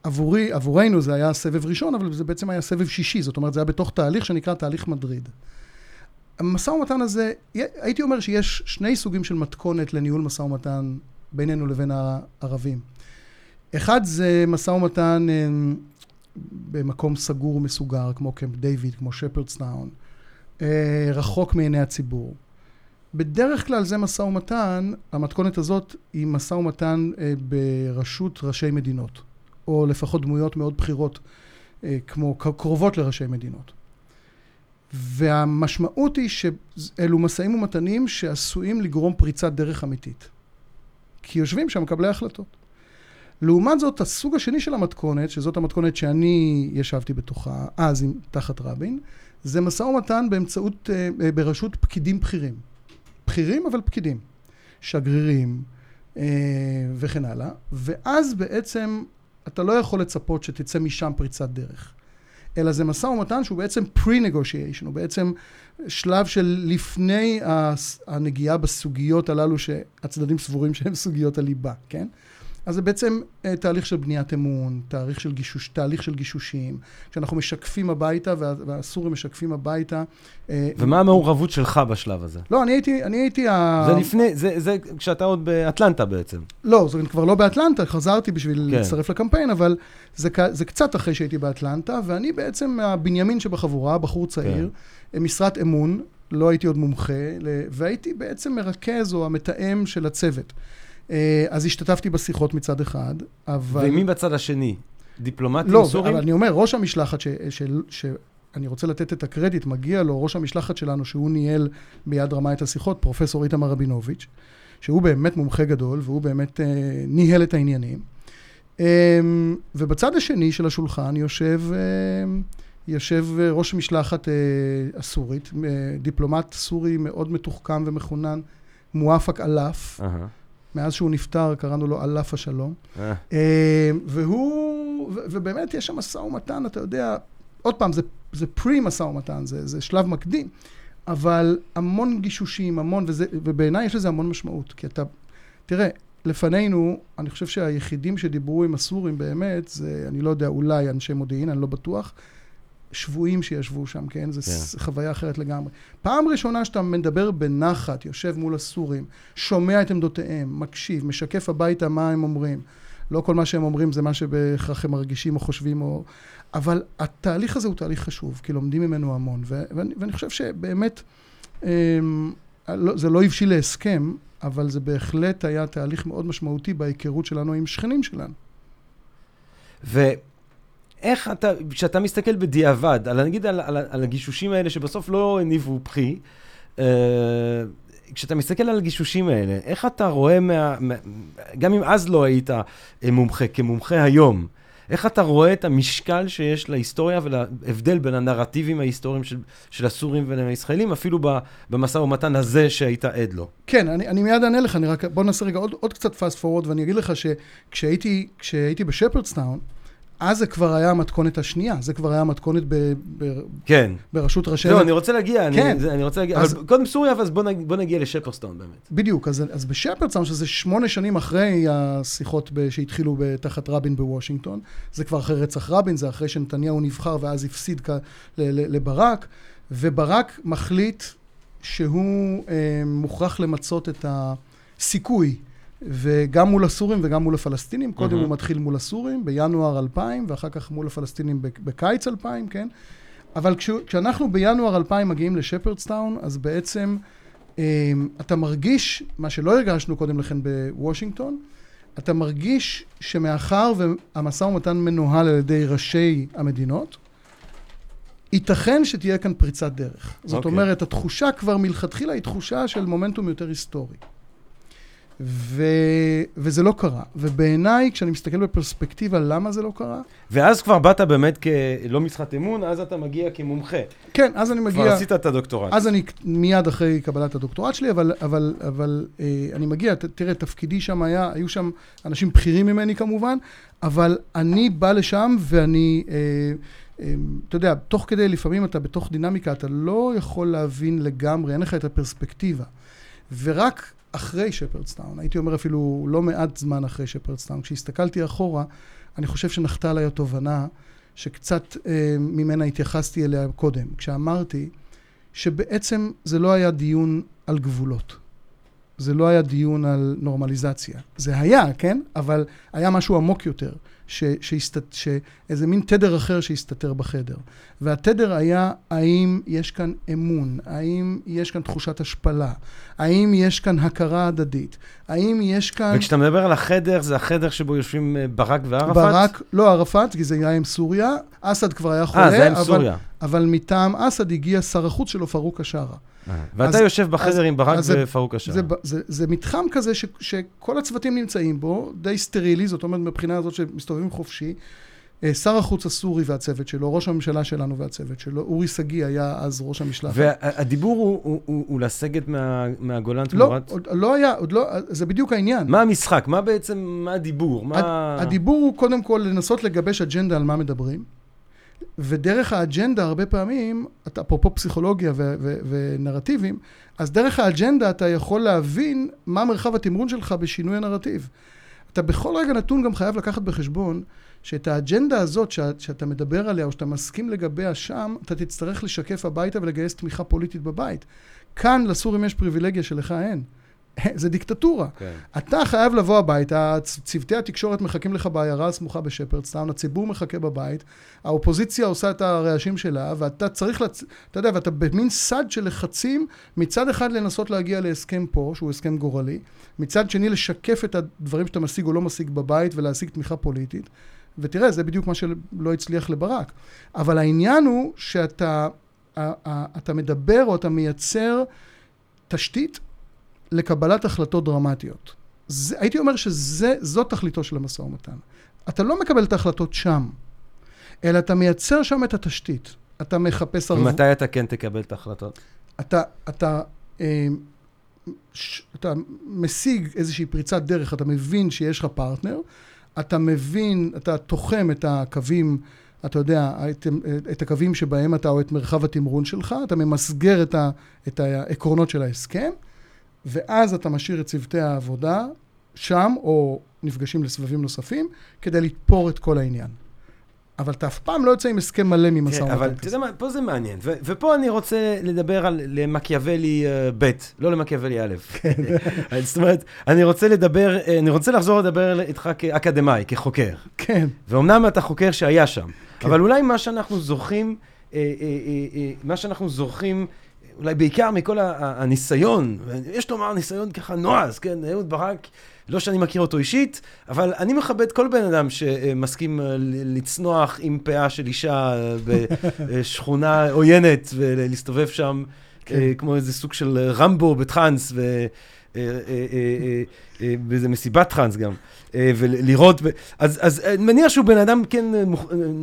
עבורי, עבורנו זה היה סבב ראשון, אבל זה בעצם היה סבב שישי, זאת אומרת, זה היה בתוך תהליך שנקרא תהליך מדריד. המשא ומתן הזה, הייתי אומר שיש שני סוגים של מתכונת לניהול משא ומתן בינינו לבין הערבים. אחד זה משא ומתן אה, במקום סגור ומסוגר, כמו קמפ דיוויד, כמו שפרדסטאון, אה, רחוק מעיני הציבור. בדרך כלל זה משא ומתן, המתכונת הזאת היא משא ומתן אה, בראשות ראשי מדינות. או לפחות דמויות מאוד בכירות, אה, כמו קרובות לראשי מדינות. והמשמעות היא שאלו משאים ומתנים שעשויים לגרום פריצת דרך אמיתית. כי יושבים שם מקבלי החלטות. לעומת זאת, הסוג השני של המתכונת, שזאת המתכונת שאני ישבתי בתוכה, אז תחת רבין, זה משא ומתן באמצעות, אה, אה, בראשות פקידים בכירים. בכירים אבל פקידים. שגרירים וכן הלאה. ואז בעצם אתה לא יכול לצפות שתצא משם פריצת דרך. אלא זה משא ומתן שהוא בעצם pre-negotiation, הוא בעצם שלב של לפני הנגיעה בסוגיות הללו שהצדדים סבורים שהן סוגיות הליבה, כן? אז זה בעצם uh, תהליך של בניית אמון, תהליך של, גישוש, תהליך של גישושים, כשאנחנו משקפים הביתה וה, והסורים משקפים הביתה. Uh, ומה המעורבות שלך בשלב הזה? לא, אני הייתי, אני הייתי ה... זה לפני, זה, זה כשאתה עוד באטלנטה בעצם. לא, זה כבר לא באטלנטה, חזרתי בשביל כן. להצטרף לקמפיין, אבל זה, זה קצת אחרי שהייתי באטלנטה, ואני בעצם הבנימין שבחבורה, בחור צעיר, כן. משרת אמון, לא הייתי עוד מומחה, והייתי בעצם מרכז או המתאם של הצוות. אה, אז השתתפתי בשיחות מצד אחד, אבל... ומי בצד השני? דיפלומטים לא, סורים? לא, אבל אני אומר, ראש המשלחת, ש, ש, ש, אני רוצה לתת את הקרדיט, מגיע לו ראש המשלחת שלנו, שהוא ניהל ביד רמה את השיחות, פרופסור איתמר רבינוביץ', שהוא באמת מומחה גדול, והוא באמת אה, ניהל את העניינים. אה, ובצד השני של השולחן יושב, אה, יושב ראש משלחת אה, הסורית, אה, דיפלומט סורי מאוד מתוחכם ומחונן, מואפק אלף. Uh-huh. מאז שהוא נפטר, קראנו לו אלף השלום. אה. אה, והוא, ובאמת יש שם משא ומתן, אתה יודע, עוד פעם, זה, זה פרי משא ומתן, זה, זה שלב מקדים, אבל המון גישושים, המון, וזה, ובעיניי יש לזה המון משמעות, כי אתה, תראה, לפנינו, אני חושב שהיחידים שדיברו עם הסורים באמת, זה, אני לא יודע, אולי אנשי מודיעין, אני לא בטוח, שבויים שישבו שם, כן? זו כן. חוויה אחרת לגמרי. פעם ראשונה שאתה מדבר בנחת, יושב מול הסורים, שומע את עמדותיהם, מקשיב, משקף הביתה מה הם אומרים. לא כל מה שהם אומרים זה מה שבהכרח הם מרגישים או חושבים, או... אבל התהליך הזה הוא תהליך חשוב, כי לומדים ממנו המון. ו- ואני, ואני חושב שבאמת, אמ, לא, זה לא הבשיל להסכם, אבל זה בהחלט היה תהליך מאוד משמעותי בהיכרות שלנו עם שכנים שלנו. ו... איך אתה, כשאתה מסתכל בדיעבד, על, נגיד על, על, על הגישושים האלה שבסוף לא הניבו פחי, אה, כשאתה מסתכל על הגישושים האלה, איך אתה רואה, מה, מה, גם אם אז לא היית אה, מומחה, כמומחה היום, איך אתה רואה את המשקל שיש להיסטוריה ולהבדל בין הנרטיבים ההיסטוריים של, של הסורים והישראלים, אפילו במשא ומתן הזה שהיית עד לו? כן, אני, אני מיד אענה לך, אני רק, בוא נעשה רגע עוד, עוד קצת fast forward, ואני אגיד לך שכשהייתי בשפרדסטאון, אז זה כבר היה המתכונת השנייה, זה כבר היה המתכונת ב, ב, כן. בראשות ראשי... לא, אני רוצה להגיע, כן. אני, זה, אני רוצה להגיע, אז- אבל קודם סוריה, אז בוא, נג, בוא נגיע לשפרסטון באמת. בדיוק, אז, אז בשפרדסאונד, שזה שמונה שנים אחרי השיחות ב, שהתחילו תחת רבין בוושינגטון, זה כבר אחרי רצח רבין, זה אחרי שנתניהו נבחר ואז הפסיד כ, ל, ל, לברק, וברק מחליט שהוא אה, מוכרח למצות את הסיכוי, וגם מול הסורים וגם מול הפלסטינים. קודם מהמם. הוא מתחיל מול הסורים בינואר 2000, ואחר כך מול הפלסטינים בק- בקיץ 2000, כן? אבל כש, כשאנחנו בינואר 2000 מגיעים לשפרדסטאון, אז בעצם אה, אתה מרגיש, מה שלא הרגשנו קודם לכן בוושינגטון, אתה מרגיש שמאחר והמשא ומתן מנוהל על ידי ראשי המדינות, ייתכן שתהיה כאן פריצת דרך. זאת אוקיי. אומרת, התחושה כבר מלכתחילה היא תחושה של מומנטום יותר היסטורי. ו... וזה לא קרה. ובעיניי, כשאני מסתכל בפרספקטיבה למה זה לא קרה, ואז כבר באת באמת כלא משחת אמון, אז אתה מגיע כמומחה. כן, אז אני מגיע... כבר עשית את הדוקטורט. אז אני מיד אחרי קבלת הדוקטורט שלי, אבל, אבל, אבל אה, אני מגיע, ת, תראה, תפקידי שם היה, היו שם אנשים בכירים ממני כמובן, אבל אני בא לשם ואני, אה, אה, אתה יודע, תוך כדי, לפעמים אתה בתוך דינמיקה, אתה לא יכול להבין לגמרי, אין לך את הפרספקטיבה. ורק אחרי שפרדסטאון, הייתי אומר אפילו לא מעט זמן אחרי שפרדסטאון, כשהסתכלתי אחורה, אני חושב שנחתה עליי התובנה שקצת אה, ממנה התייחסתי אליה קודם, כשאמרתי שבעצם זה לא היה דיון על גבולות. זה לא היה דיון על נורמליזציה. זה היה, כן? אבל היה משהו עמוק יותר, ש, שהסת, שאיזה מין תדר אחר שהסתתר בחדר. והתדר היה, האם יש כאן אמון? האם יש כאן תחושת השפלה? האם יש כאן הכרה הדדית? האם יש כאן... וכשאתה מדבר על החדר, זה החדר שבו יושבים אה, ברק וערפאת? ברק, לא ערפאת, כי זה היה עם סוריה, אסד כבר היה חולה, אה, זה היה עם אבל, סוריה. אבל מטעם אסד הגיע שר החוץ שלו, פרוק א-שרה. אה, ואתה יושב בחדר עם ברק ופרוק השער. זה, מתחם כזה ש, שכל הצוותים נמצאים בו, די סטרילי, זאת אומרת מבחינה הזאת שמסתובבים חופשי. אה, שר החוץ הסורי והצוות שלו, ראש הממשלה שלנו והצוות שלו, אורי שגיא היה אז ראש המשלחת. והדיבור הוא- הוא- הוא הוא לסגת מה- מהגולן לא, תמורת... עוד לא היה, עוד לא, זה בדיוק העניין. מה המשחק? מה בעצם, מה הדיבור? מה... הד- הדיבור הוא קודם כל לנסות לגבש אג'נדה על מה מדברים, ודרך האג'נדה הרבה פעמים, אפרופו פסיכולוגיה ו- ו- ונרטיבים, אז דרך האג'נדה אתה יכול להבין מה מרחב התמרון שלך בשינוי הנרטיב. אתה בכל רגע נתון גם חייב לקחת בחשבון שאת האג'נדה הזאת שאת, שאתה מדבר עליה או שאתה מסכים לגביה שם, אתה תצטרך לשקף הביתה ולגייס תמיכה פוליטית בבית. כאן לסורים יש פריבילגיה שלך אין. זה דיקטטורה. כן. אתה חייב לבוא הביתה, צוותי התקשורת מחכים לך בעיירה הסמוכה בשפרדסטאון, הציבור מחכה בבית, האופוזיציה עושה את הרעשים שלה, ואתה צריך, לצ... אתה יודע, ואתה במין סד של לחצים, מצד אחד לנסות להגיע להסכם פה, שהוא הסכם גורלי, מצד שני לשקף את הדברים שאתה משיג או לא משיג בבית ולהשיג תמיכה פוליטית. ותראה, זה בדיוק מה שלא הצליח לברק. אבל העניין הוא שאתה אתה מדבר או אתה מייצר תשתית לקבלת החלטות דרמטיות. זה, הייתי אומר שזאת תכליתו של המשא ומתן. אתה לא מקבל את ההחלטות שם, אלא אתה מייצר שם את התשתית. אתה מחפש ערבות. ומתי אתה כן תקבל את ההחלטות? אתה, אתה, אה, ש, אתה משיג איזושהי פריצת דרך, אתה מבין שיש לך פרטנר, אתה מבין, אתה תוחם את הקווים, אתה יודע, את, את הקווים שבהם אתה, או את מרחב התמרון שלך, אתה ממסגר את, ה, את העקרונות של ההסכם, ואז אתה משאיר את צוותי העבודה שם, או נפגשים לסבבים נוספים, כדי לתפור את כל העניין. אבל אתה אף פעם לא יוצא עם הסכם מלא ממשא כן, ומתן אבל אתה. יודע מה, פה זה מעניין. ו- ופה אני רוצה לדבר על למקיאוולי אה, ב', לא למקיאוולי א'. כן. זאת אומרת, אני רוצה לדבר, אה, אני רוצה לחזור לדבר איתך כאקדמאי, כחוקר. כן, ואומנם אתה חוקר שהיה שם, כן. אבל אולי מה שאנחנו זוכרים, אה, אה, אה, אה, מה שאנחנו זוכרים, אולי בעיקר מכל הניסיון, יש לומר ניסיון ככה נועז, כן, אהוד ברק, לא שאני מכיר אותו אישית, אבל אני מכבד כל בן אדם שמסכים אה, לצנוח עם פאה של אישה אה, בשכונה עוינת ולהסתובב שם כן. אה, כמו איזה סוג של רמבו בטראנס ו... אה, אה, אה, באיזה מסיבת טראנס גם, ולראות, אז, אז אני מניח שהוא בן אדם כן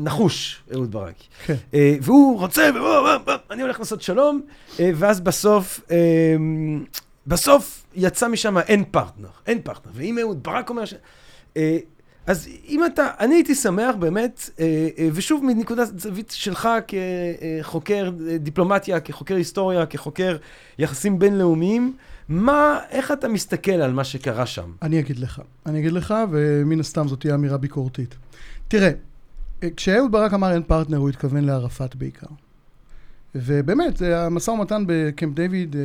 נחוש, אהוד ברק. כן. והוא רוצה, אני הולך לעשות שלום, ואז בסוף, בסוף יצא משם אין פרטנר, אין פרטנר. ואם אהוד ברק אומר ש... אז אם אתה, אני הייתי שמח באמת, ושוב מנקודת זווית שלך כחוקר דיפלומטיה, כחוקר היסטוריה, כחוקר יחסים בינלאומיים, מה, איך אתה מסתכל על מה שקרה שם? אני אגיד לך. אני אגיד לך, ומן הסתם זאת תהיה אמירה ביקורתית. תראה, כשאהוד ברק אמר אין פרטנר, הוא התכוון לערפאת בעיקר. ובאמת, המשא ומתן בקמפ דיוויד, אה,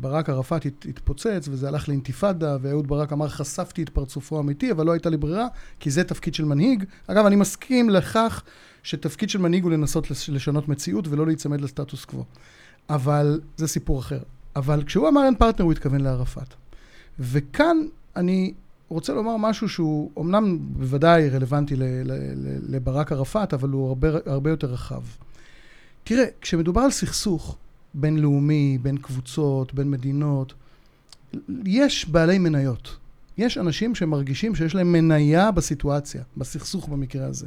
ברק ערפאת התפוצץ, וזה הלך לאינתיפאדה, ואהוד ברק אמר, חשפתי את פרצופו האמיתי, אבל לא הייתה לי ברירה, כי זה תפקיד של מנהיג. אגב, אני מסכים לכך שתפקיד של מנהיג הוא לנסות לשנות מציאות ולא להיצמד לסטטוס קוו. אבל זה סיפור אחר. אבל כשהוא אמר אין פרטנר, הוא התכוון לערפאת. וכאן אני רוצה לומר משהו שהוא אמנם בוודאי רלוונטי לברק ערפאת, אבל הוא הרבה, הרבה יותר רחב. תראה, כשמדובר על סכסוך בינלאומי, בין קבוצות, בין מדינות, יש בעלי מניות. יש אנשים שמרגישים שיש להם מניה בסיטואציה, בסכסוך במקרה הזה.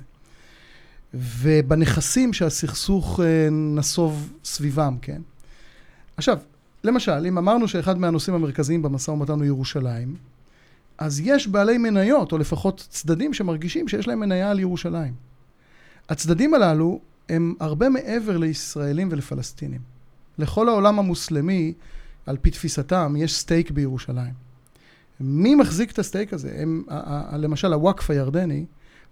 ובנכסים שהסכסוך אה, נסוב סביבם, כן? עכשיו, למשל, אם אמרנו שאחד מהנושאים המרכזיים במשא ומתן הוא ירושלים, אז יש בעלי מניות, או לפחות צדדים שמרגישים שיש להם מניה על ירושלים. הצדדים הללו הם הרבה מעבר לישראלים ולפלסטינים. לכל העולם המוסלמי, על פי תפיסתם, יש stake בירושלים. מי מחזיק את ה stake הזה? הם, למשל, הוואקף הירדני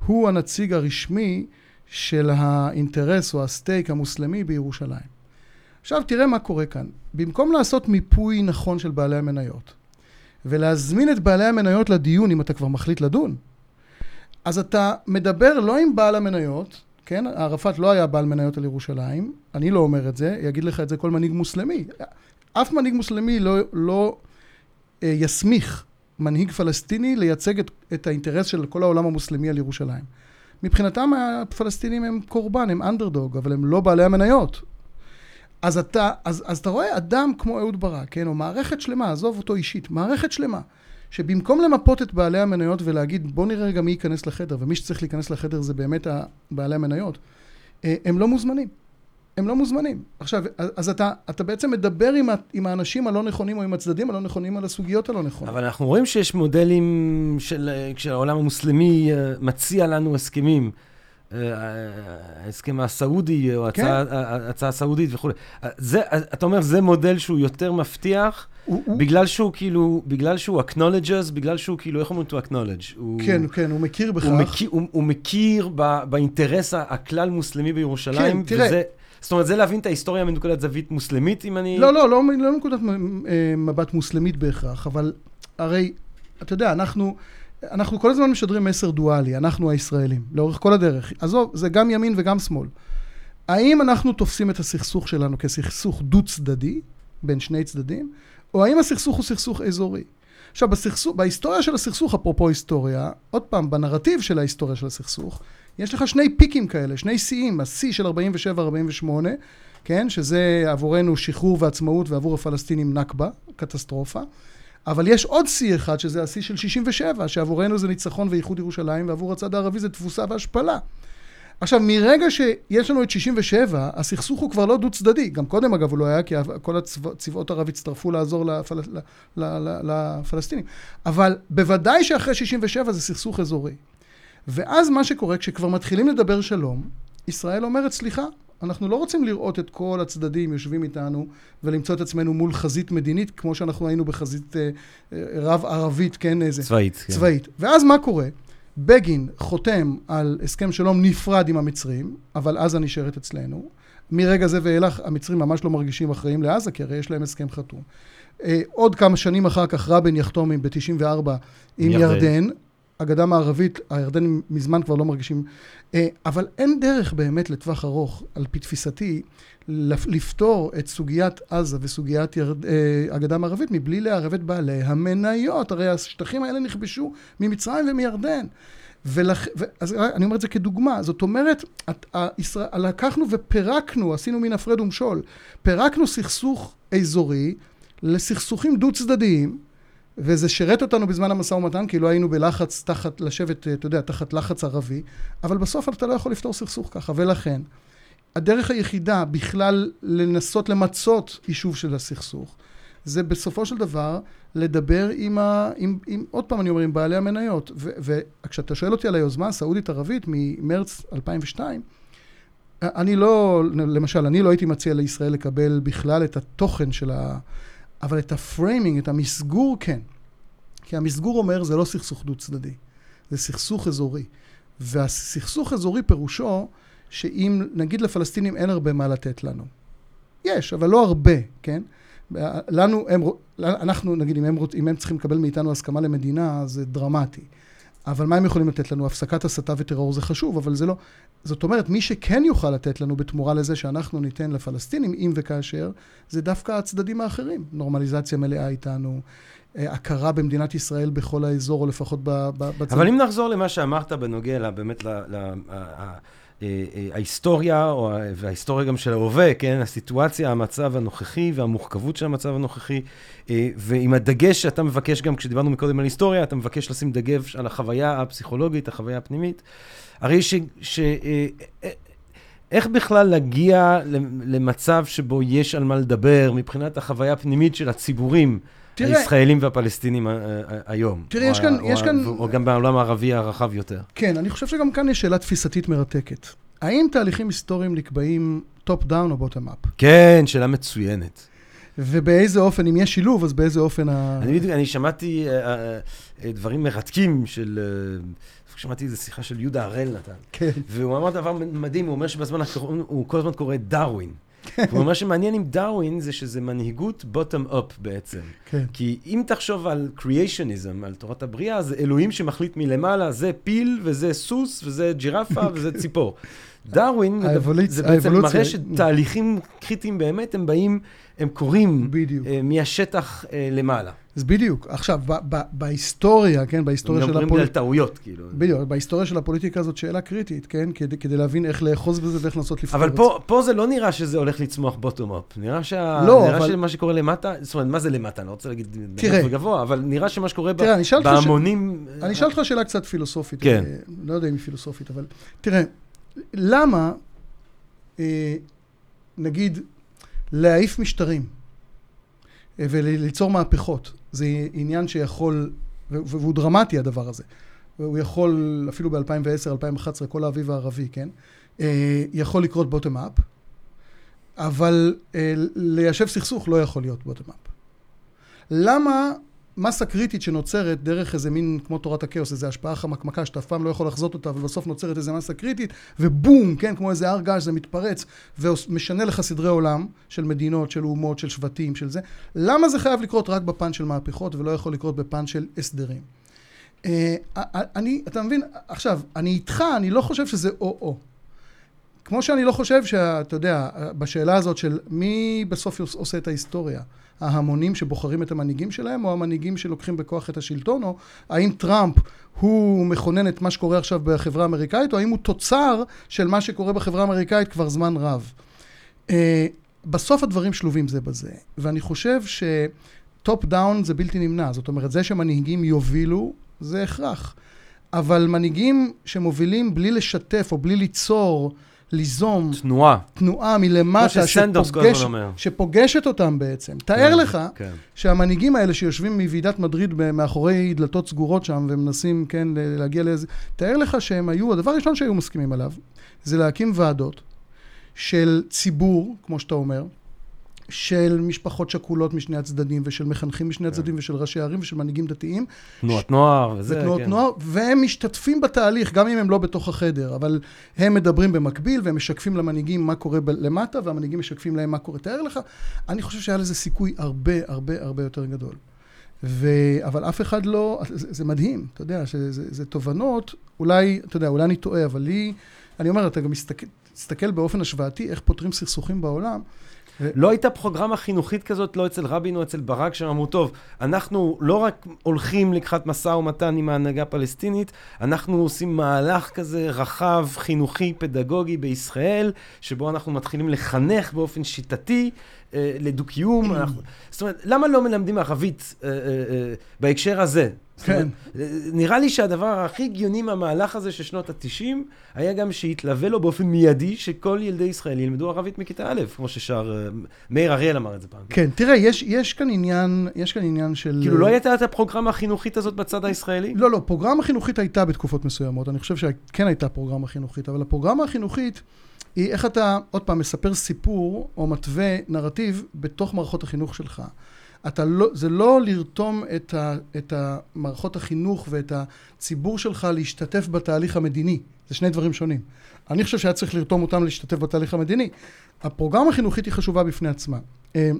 הוא הנציג הרשמי של האינטרס או ה stake המוסלמי בירושלים. עכשיו תראה מה קורה כאן. במקום לעשות מיפוי נכון של בעלי המניות, ולהזמין את בעלי המניות לדיון אם אתה כבר מחליט לדון, אז אתה מדבר לא עם בעל המניות, כן? ערפאת לא היה בעל מניות על ירושלים, אני לא אומר את זה, יגיד לך את זה כל מנהיג מוסלמי. אף מנהיג מוסלמי לא, לא אה, יסמיך מנהיג פלסטיני לייצג את, את האינטרס של כל העולם המוסלמי על ירושלים. מבחינתם הפלסטינים הם קורבן, הם אנדרדוג, אבל הם לא בעלי המניות. אז אתה, אז, אז אתה רואה אדם כמו אהוד ברק, כן, או מערכת שלמה, עזוב אותו אישית, מערכת שלמה, שבמקום למפות את בעלי המניות ולהגיד בוא נראה רגע מי ייכנס לחדר, ומי שצריך להיכנס לחדר זה באמת בעלי המניות, אה, הם לא מוזמנים. הם לא מוזמנים. עכשיו, אז אתה, אתה בעצם מדבר עם, עם האנשים הלא נכונים או עם הצדדים הלא נכונים על הסוגיות הלא נכונות. אבל אנחנו רואים שיש מודלים של, כשהעולם המוסלמי אה, מציע לנו הסכמים. ההסכם הסעודי, או כן. ההצעה הסעודית וכולי. זה, אתה אומר, זה מודל שהוא יותר מבטיח, הוא, בגלל שהוא כאילו, בגלל שהוא acknowledges, בגלל שהוא כאילו, איך אומרים to acknowledge? הוא, כן, כן, הוא מכיר בכך. הוא מכיר, הוא, הוא מכיר ב, באינטרס הכלל מוסלמי בירושלים, כן, תראה. וזה... זאת אומרת, זה להבין את ההיסטוריה מנקודת זווית מוסלמית, אם אני... לא, לא, לא, לא מנקודת אה, מבט מוסלמית בהכרח, אבל הרי, אתה יודע, אנחנו... אנחנו כל הזמן משדרים מסר דואלי, אנחנו הישראלים, לאורך כל הדרך. עזוב, זה גם ימין וגם שמאל. האם אנחנו תופסים את הסכסוך שלנו כסכסוך דו-צדדי, בין שני צדדים, או האם הסכסוך הוא סכסוך אזורי? עכשיו, בסכסוך, בהיסטוריה של הסכסוך, אפרופו היסטוריה, עוד פעם, בנרטיב של ההיסטוריה של הסכסוך, יש לך שני פיקים כאלה, שני שיאים, השיא של 47-48, כן, שזה עבורנו שחרור ועצמאות ועבור הפלסטינים נכבה, קטסטרופה. אבל יש עוד שיא אחד, שזה השיא של 67, שעבורנו זה ניצחון ואיחוד ירושלים, ועבור הצד הערבי זה תבוסה והשפלה. עכשיו, מרגע שיש לנו את 67, הסכסוך הוא כבר לא דו-צדדי. גם קודם, אגב, הוא לא היה, כי כל הצבאות ערב הצטרפו לעזור לפל... לפלסטינים. אבל בוודאי שאחרי 67 זה סכסוך אזורי. ואז מה שקורה, כשכבר מתחילים לדבר שלום, ישראל אומרת, סליחה, אנחנו לא רוצים לראות את כל הצדדים יושבים איתנו ולמצוא את עצמנו מול חזית מדינית, כמו שאנחנו היינו בחזית אה, אה, רב ערבית, כן, איזה... צבאית. כן. צבאית. ואז מה קורה? בגין חותם על הסכם שלום נפרד עם המצרים, אבל עזה נשארת אצלנו. מרגע זה ואילך המצרים ממש לא מרגישים אחראים לעזה, כי הרי יש להם הסכם חתום. אה, עוד כמה שנים אחר כך רבין יחתום ב-94 עם ירדן. ירדן. הגדה המערבית, הירדנים מזמן כבר לא מרגישים, אה, אבל אין דרך באמת לטווח ארוך, על פי תפיסתי, לפתור את סוגיית עזה וסוגיית ירד, אה, הגדה המערבית מבלי לערב את בעלי המניות. הרי השטחים האלה נכבשו ממצרים ומירדן. ולכ... אז אני אומר את זה כדוגמה, זאת אומרת, את, הישראל... לקחנו ופירקנו, עשינו מן הפרד ומשול, פירקנו סכסוך אזורי לסכסוכים דו צדדיים, וזה שירת אותנו בזמן המשא ומתן, כי לא היינו בלחץ תחת, לשבת, אתה יודע, תחת לחץ ערבי, אבל בסוף אתה לא יכול לפתור סכסוך ככה, ולכן, הדרך היחידה בכלל לנסות למצות יישוב של הסכסוך, זה בסופו של דבר לדבר עם, ה, עם, עם עוד פעם אני אומר, עם בעלי המניות. וכשאתה שואל אותי על היוזמה הסעודית-ערבית ממרץ 2002, אני לא, למשל, אני לא הייתי מציע לישראל לקבל בכלל את התוכן של ה... אבל את ה framing, את המסגור, כן. כי המסגור אומר, זה לא סכסוך דו צדדי, זה סכסוך אזורי. והסכסוך אזורי פירושו שאם, נגיד לפלסטינים אין הרבה מה לתת לנו. יש, אבל לא הרבה, כן? לנו, הם, אנחנו, נגיד, אם הם, אם הם צריכים לקבל מאיתנו הסכמה למדינה, זה דרמטי. אבל מה הם יכולים לתת לנו? הפסקת הסתה וטרור זה חשוב, אבל זה לא... זאת אומרת, מי שכן יוכל לתת לנו בתמורה לזה שאנחנו ניתן לפלסטינים, אם וכאשר, זה דווקא הצדדים האחרים. נורמליזציה מלאה איתנו, אה, הכרה במדינת ישראל בכל האזור, או לפחות בצד... אבל אם נחזור למה שאמרת בנוגע באמת ל... ל... אה, אה, ההיסטוריה, וההיסטוריה גם של ההווה, כן? הסיטואציה, המצב הנוכחי והמורכבות של המצב הנוכחי, אה, ועם הדגש שאתה מבקש גם, כשדיברנו מקודם על היסטוריה, אתה מבקש לשים דגש על החוויה הפסיכולוגית, החוויה הפנימית. הרי ש... ש איך בכלל להגיע למצב שבו יש על מה לדבר מבחינת החוויה הפנימית של הציבורים? תראה, הישראלים והפלסטינים היום. תראה, יש כאן, או, יש כאן... או גם בעולם הערבי הרחב יותר. כן, אני חושב שגם כאן יש שאלה תפיסתית מרתקת. האם תהליכים היסטוריים נקבעים top down או bottom up? כן, שאלה מצוינת. ובאיזה אופן, אם יש שילוב, אז באיזה אופן ה... אני, אני שמעתי uh, דברים מרתקים של... שמעתי איזו שיחה של יהודה הראל נתן. כן. והוא אמר דבר מדהים, הוא אומר שבזמן האחרון הוא כל הזמן קורא דרווין. הוא אומר שמעניין עם דרווין זה שזה מנהיגות בוטום אפ בעצם. כן. כי אם תחשוב על קריאיישניזם, על תורת הבריאה, זה אלוהים שמחליט מלמעלה, זה פיל וזה סוס וזה ג'ירפה וזה ציפור. דרווין, זה בעצם מראה שתהליכים קריטיים באמת, הם באים, הם קורים בדיוק. אה, מהשטח אה, למעלה. אז בדיוק. עכשיו, ב- ב- בהיסטוריה, כן, בהיסטוריה של הפוליטיקה... מדברים על טעויות, כאילו. בדיוק, בהיסטוריה של הפוליטיקה זאת שאלה קריטית, כן? כדי, כדי להבין איך לאחוז בזה ואיך לנסות לפתור את זה. אבל פה זה לא נראה שזה הולך לצמוח בוטום אפ. נראה, שה... לא, נראה אבל... שמה שקורה למטה, זאת אומרת, מה זה למטה? אני לא רוצה להגיד תראה, וגבוה, אבל נראה שמה שקורה תראה, ב... בהמונים... ש... אני אשאל אותך שאלה קצת פילוסופית. כן. אה, לא יודע אם היא פילוסופית, אבל... תראה, למה, אה, נגיד, להעיף משטרים אה, וליצור מהפכות, זה עניין שיכול, והוא דרמטי הדבר הזה. הוא יכול, אפילו ב-2010, 2011, כל האביב הערבי, כן? אה, יכול לקרות בוטום אפ, אבל אה, ליישב סכסוך לא יכול להיות בוטום אפ. למה מסה קריטית שנוצרת דרך איזה מין, כמו תורת הכאוס, איזו השפעה חמקמקה שאתה אף פעם לא יכול לחזות אותה, ובסוף נוצרת איזו מסה קריטית, ובום, כן, כמו איזה הר געש, זה מתפרץ, ומשנה לך סדרי עולם של מדינות, של אומות, של שבטים, של זה. למה זה חייב לקרות רק בפן של מהפכות, ולא יכול לקרות בפן של הסדרים? אה, אני, אתה מבין, עכשיו, אני איתך, אני לא חושב שזה או-או. כמו שאני לא חושב שאתה יודע, בשאלה הזאת של מי בסוף עושה את ההיסטוריה. ההמונים שבוחרים את המנהיגים שלהם, או המנהיגים שלוקחים בכוח את השלטון, או האם טראמפ הוא מכונן את מה שקורה עכשיו בחברה האמריקאית, או האם הוא תוצר של מה שקורה בחברה האמריקאית כבר זמן רב. אה, בסוף הדברים שלובים זה בזה, ואני חושב ש top down זה בלתי נמנע, זאת אומרת, זה שמנהיגים יובילו, זה הכרח. אבל מנהיגים שמובילים בלי לשתף או בלי ליצור ליזום תנועה, תנועה מלמטה שפוגש, שפוגשת אותם בעצם. תאר כן, לך כן. שהמנהיגים האלה שיושבים מוועידת מדריד מאחורי דלתות סגורות שם ומנסים, כן, להגיע לאיזה... תאר לך שהם היו, הדבר הראשון שהיו מסכימים עליו, זה להקים ועדות של ציבור, כמו שאתה אומר, של משפחות שכולות משני הצדדים, ושל מחנכים משני כן. הצדדים, ושל ראשי ערים, ושל מנהיגים דתיים. תנועות נוער וזה, ותנועות כן. נוער, והם משתתפים בתהליך, גם אם הם לא בתוך החדר, אבל הם מדברים במקביל, והם משקפים למנהיגים מה קורה ב- למטה, והמנהיגים משקפים להם מה קורה. תאר לך, אני חושב שהיה לזה סיכוי הרבה הרבה הרבה יותר גדול. ו... אבל אף אחד לא, זה, זה מדהים, אתה יודע, שזה תובנות, אולי, אתה יודע, אולי אני טועה, אבל לי, אני אומר, אתה גם מסתכל, מסתכל באופן השוואתי איך פותרים סכסוכים בעולם. לא הייתה פרוגרמה חינוכית כזאת, לא אצל רבין או אצל ברק, שאמרו, טוב, אנחנו לא רק הולכים לקחת משא ומתן עם ההנהגה הפלסטינית, אנחנו עושים מהלך כזה רחב, חינוכי, פדגוגי בישראל, שבו אנחנו מתחילים לחנך באופן שיטתי אה, לדו-קיום. אנחנו... זאת אומרת, למה לא מלמדים ערבית אה, אה, בהקשר הזה? זאת אומרת, נראה לי שהדבר הכי הגיוני מהמהלך הזה של שנות ה-90, היה גם שיתלווה לו באופן מיידי, שכל ילדי ישראל ילמדו ערבית מכיתה א', כמו ששר, אה, מאיר אריאל אמר את זה פעם. כן, תראה, יש, יש כאן עניין, יש כאן עניין של... כאילו לא הייתה את הפרוגרמה החינוכית הזאת בצד הישראלי? לא, לא, פרוגרמה חינוכית הייתה בתקופות מסוימות, אני חושב שכן הייתה פרוגרמה חינוכית, אבל הפרוגרמה החינוכית היא איך אתה, עוד פעם, מספר סיפור או מתווה נרטיב בתוך מערכות החינוך שלך. אתה לא, זה לא לרתום את, ה, את המערכות החינוך ואת הציבור שלך להשתתף בתהליך המדיני. זה שני דברים שונים. אני חושב שהיה צריך לרתום אותם להשתתף בתהליך המדיני. הפרוגרמה החינוכית היא חשובה בפני עצמה. אה,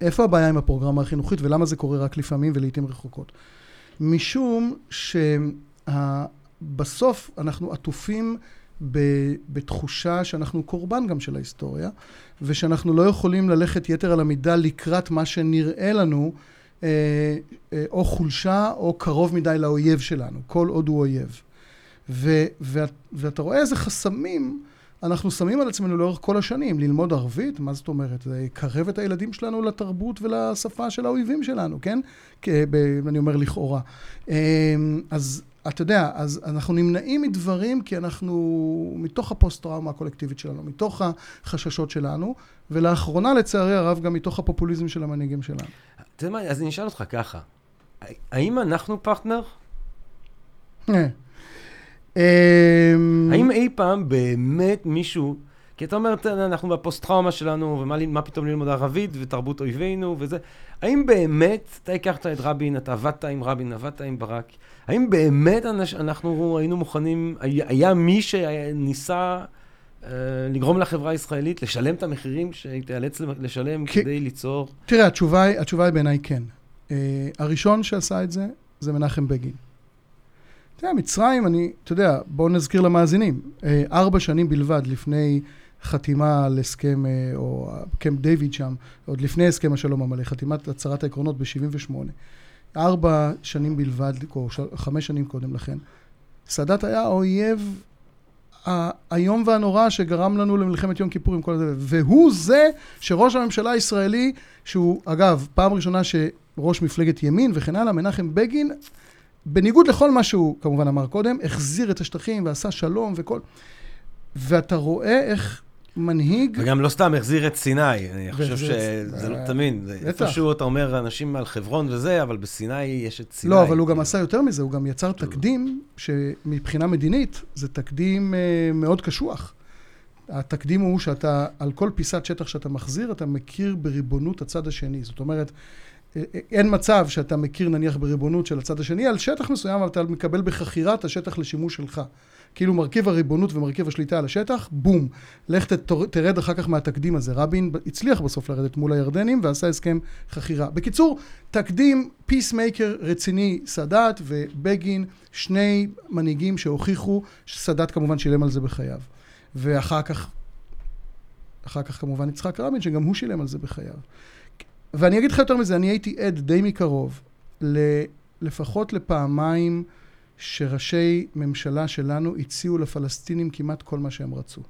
איפה הבעיה עם הפרוגרמה החינוכית ולמה זה קורה רק לפעמים ולעיתים רחוקות? משום שבסוף אנחנו עטופים בתחושה שאנחנו קורבן גם של ההיסטוריה, ושאנחנו לא יכולים ללכת יתר על המידה לקראת מה שנראה לנו אה, אה, או חולשה או קרוב מדי לאויב שלנו, כל עוד הוא אויב. ו, ואת, ואתה רואה איזה חסמים אנחנו שמים על עצמנו לאורך כל השנים, ללמוד ערבית, מה זאת אומרת? זה יקרב את הילדים שלנו לתרבות ולשפה של האויבים שלנו, כן? אני אומר לכאורה. אמ, אז אתה יודע, אז אנחנו נמנעים מדברים כי אנחנו, מתוך הפוסט-טראומה הקולקטיבית שלנו, מתוך החששות שלנו, ולאחרונה, לצערי הרב, גם מתוך הפופוליזם של המנהיגים שלנו. אתה יודע מה, אז אני אשאל אותך ככה, האם אנחנו פרטנר? אה. אמ, האם אי פעם באמת מישהו, כי אתה אומר, אנחנו בפוסט-טראומה שלנו, ומה פתאום ללמוד ערבית, ותרבות אויבינו, וזה, האם באמת, אתה הכרת את רבין, אתה עבדת עם רבין, עבדת עם ברק, האם באמת אנחנו היינו מוכנים, היה מי שניסה אה, לגרום לחברה הישראלית לשלם את המחירים שהיא תיאלץ לשלם כי, כדי ליצור? תראה, התשובה היא, התשובה היא בעיניי כן. Uh, הראשון שעשה את זה, זה מנחם בגין. אתה יודע, מצרים, אני, אתה יודע, בואו נזכיר למאזינים, אה, ארבע שנים בלבד לפני חתימה על הסכם, אה, או קמפ דיוויד שם, עוד לפני הסכם השלום המלא, חתימת הצהרת העקרונות ב-78. ארבע שנים בלבד, או חמש שנים קודם לכן. סאדאת היה האויב האיום והנורא שגרם לנו למלחמת יום כיפור עם כל זה, והוא זה שראש הממשלה הישראלי, שהוא אגב, פעם ראשונה שראש מפלגת ימין וכן הלאה, מנחם בגין, בניגוד לכל מה שהוא כמובן אמר קודם, החזיר את השטחים ועשה שלום וכל... ואתה רואה איך מנהיג... וגם לא סתם החזיר את סיני, אני חושב שזה לא תמיד, איפשהו אתה אומר אנשים על חברון וזה, אבל בסיני יש את סיני. לא, אבל הוא גם עשה יותר מזה, הוא גם יצר תקדים שמבחינה מדינית זה תקדים אה, מאוד קשוח. התקדים הוא שאתה, על כל פיסת שטח שאתה מחזיר, אתה מכיר בריבונות הצד השני. זאת אומרת, אין מצב שאתה מכיר נניח בריבונות של הצד השני על שטח מסוים, אבל אתה מקבל בחכירה את השטח לשימוש שלך. כאילו מרכיב הריבונות ומרכיב השליטה על השטח, בום. לך תרד אחר כך מהתקדים הזה. רבין הצליח בסוף לרדת מול הירדנים ועשה הסכם חכירה. בקיצור, תקדים peacemaker רציני, סאדאת ובגין, שני מנהיגים שהוכיחו שסאדאת כמובן שילם על זה בחייו. ואחר כך, אחר כך כמובן יצחק רבין, שגם הוא שילם על זה בחייו. ואני אגיד לך יותר מזה, אני הייתי עד די מקרוב, לפחות לפעמיים שראשי ממשלה שלנו הציעו לפלסטינים כמעט כל מה שהם רצו.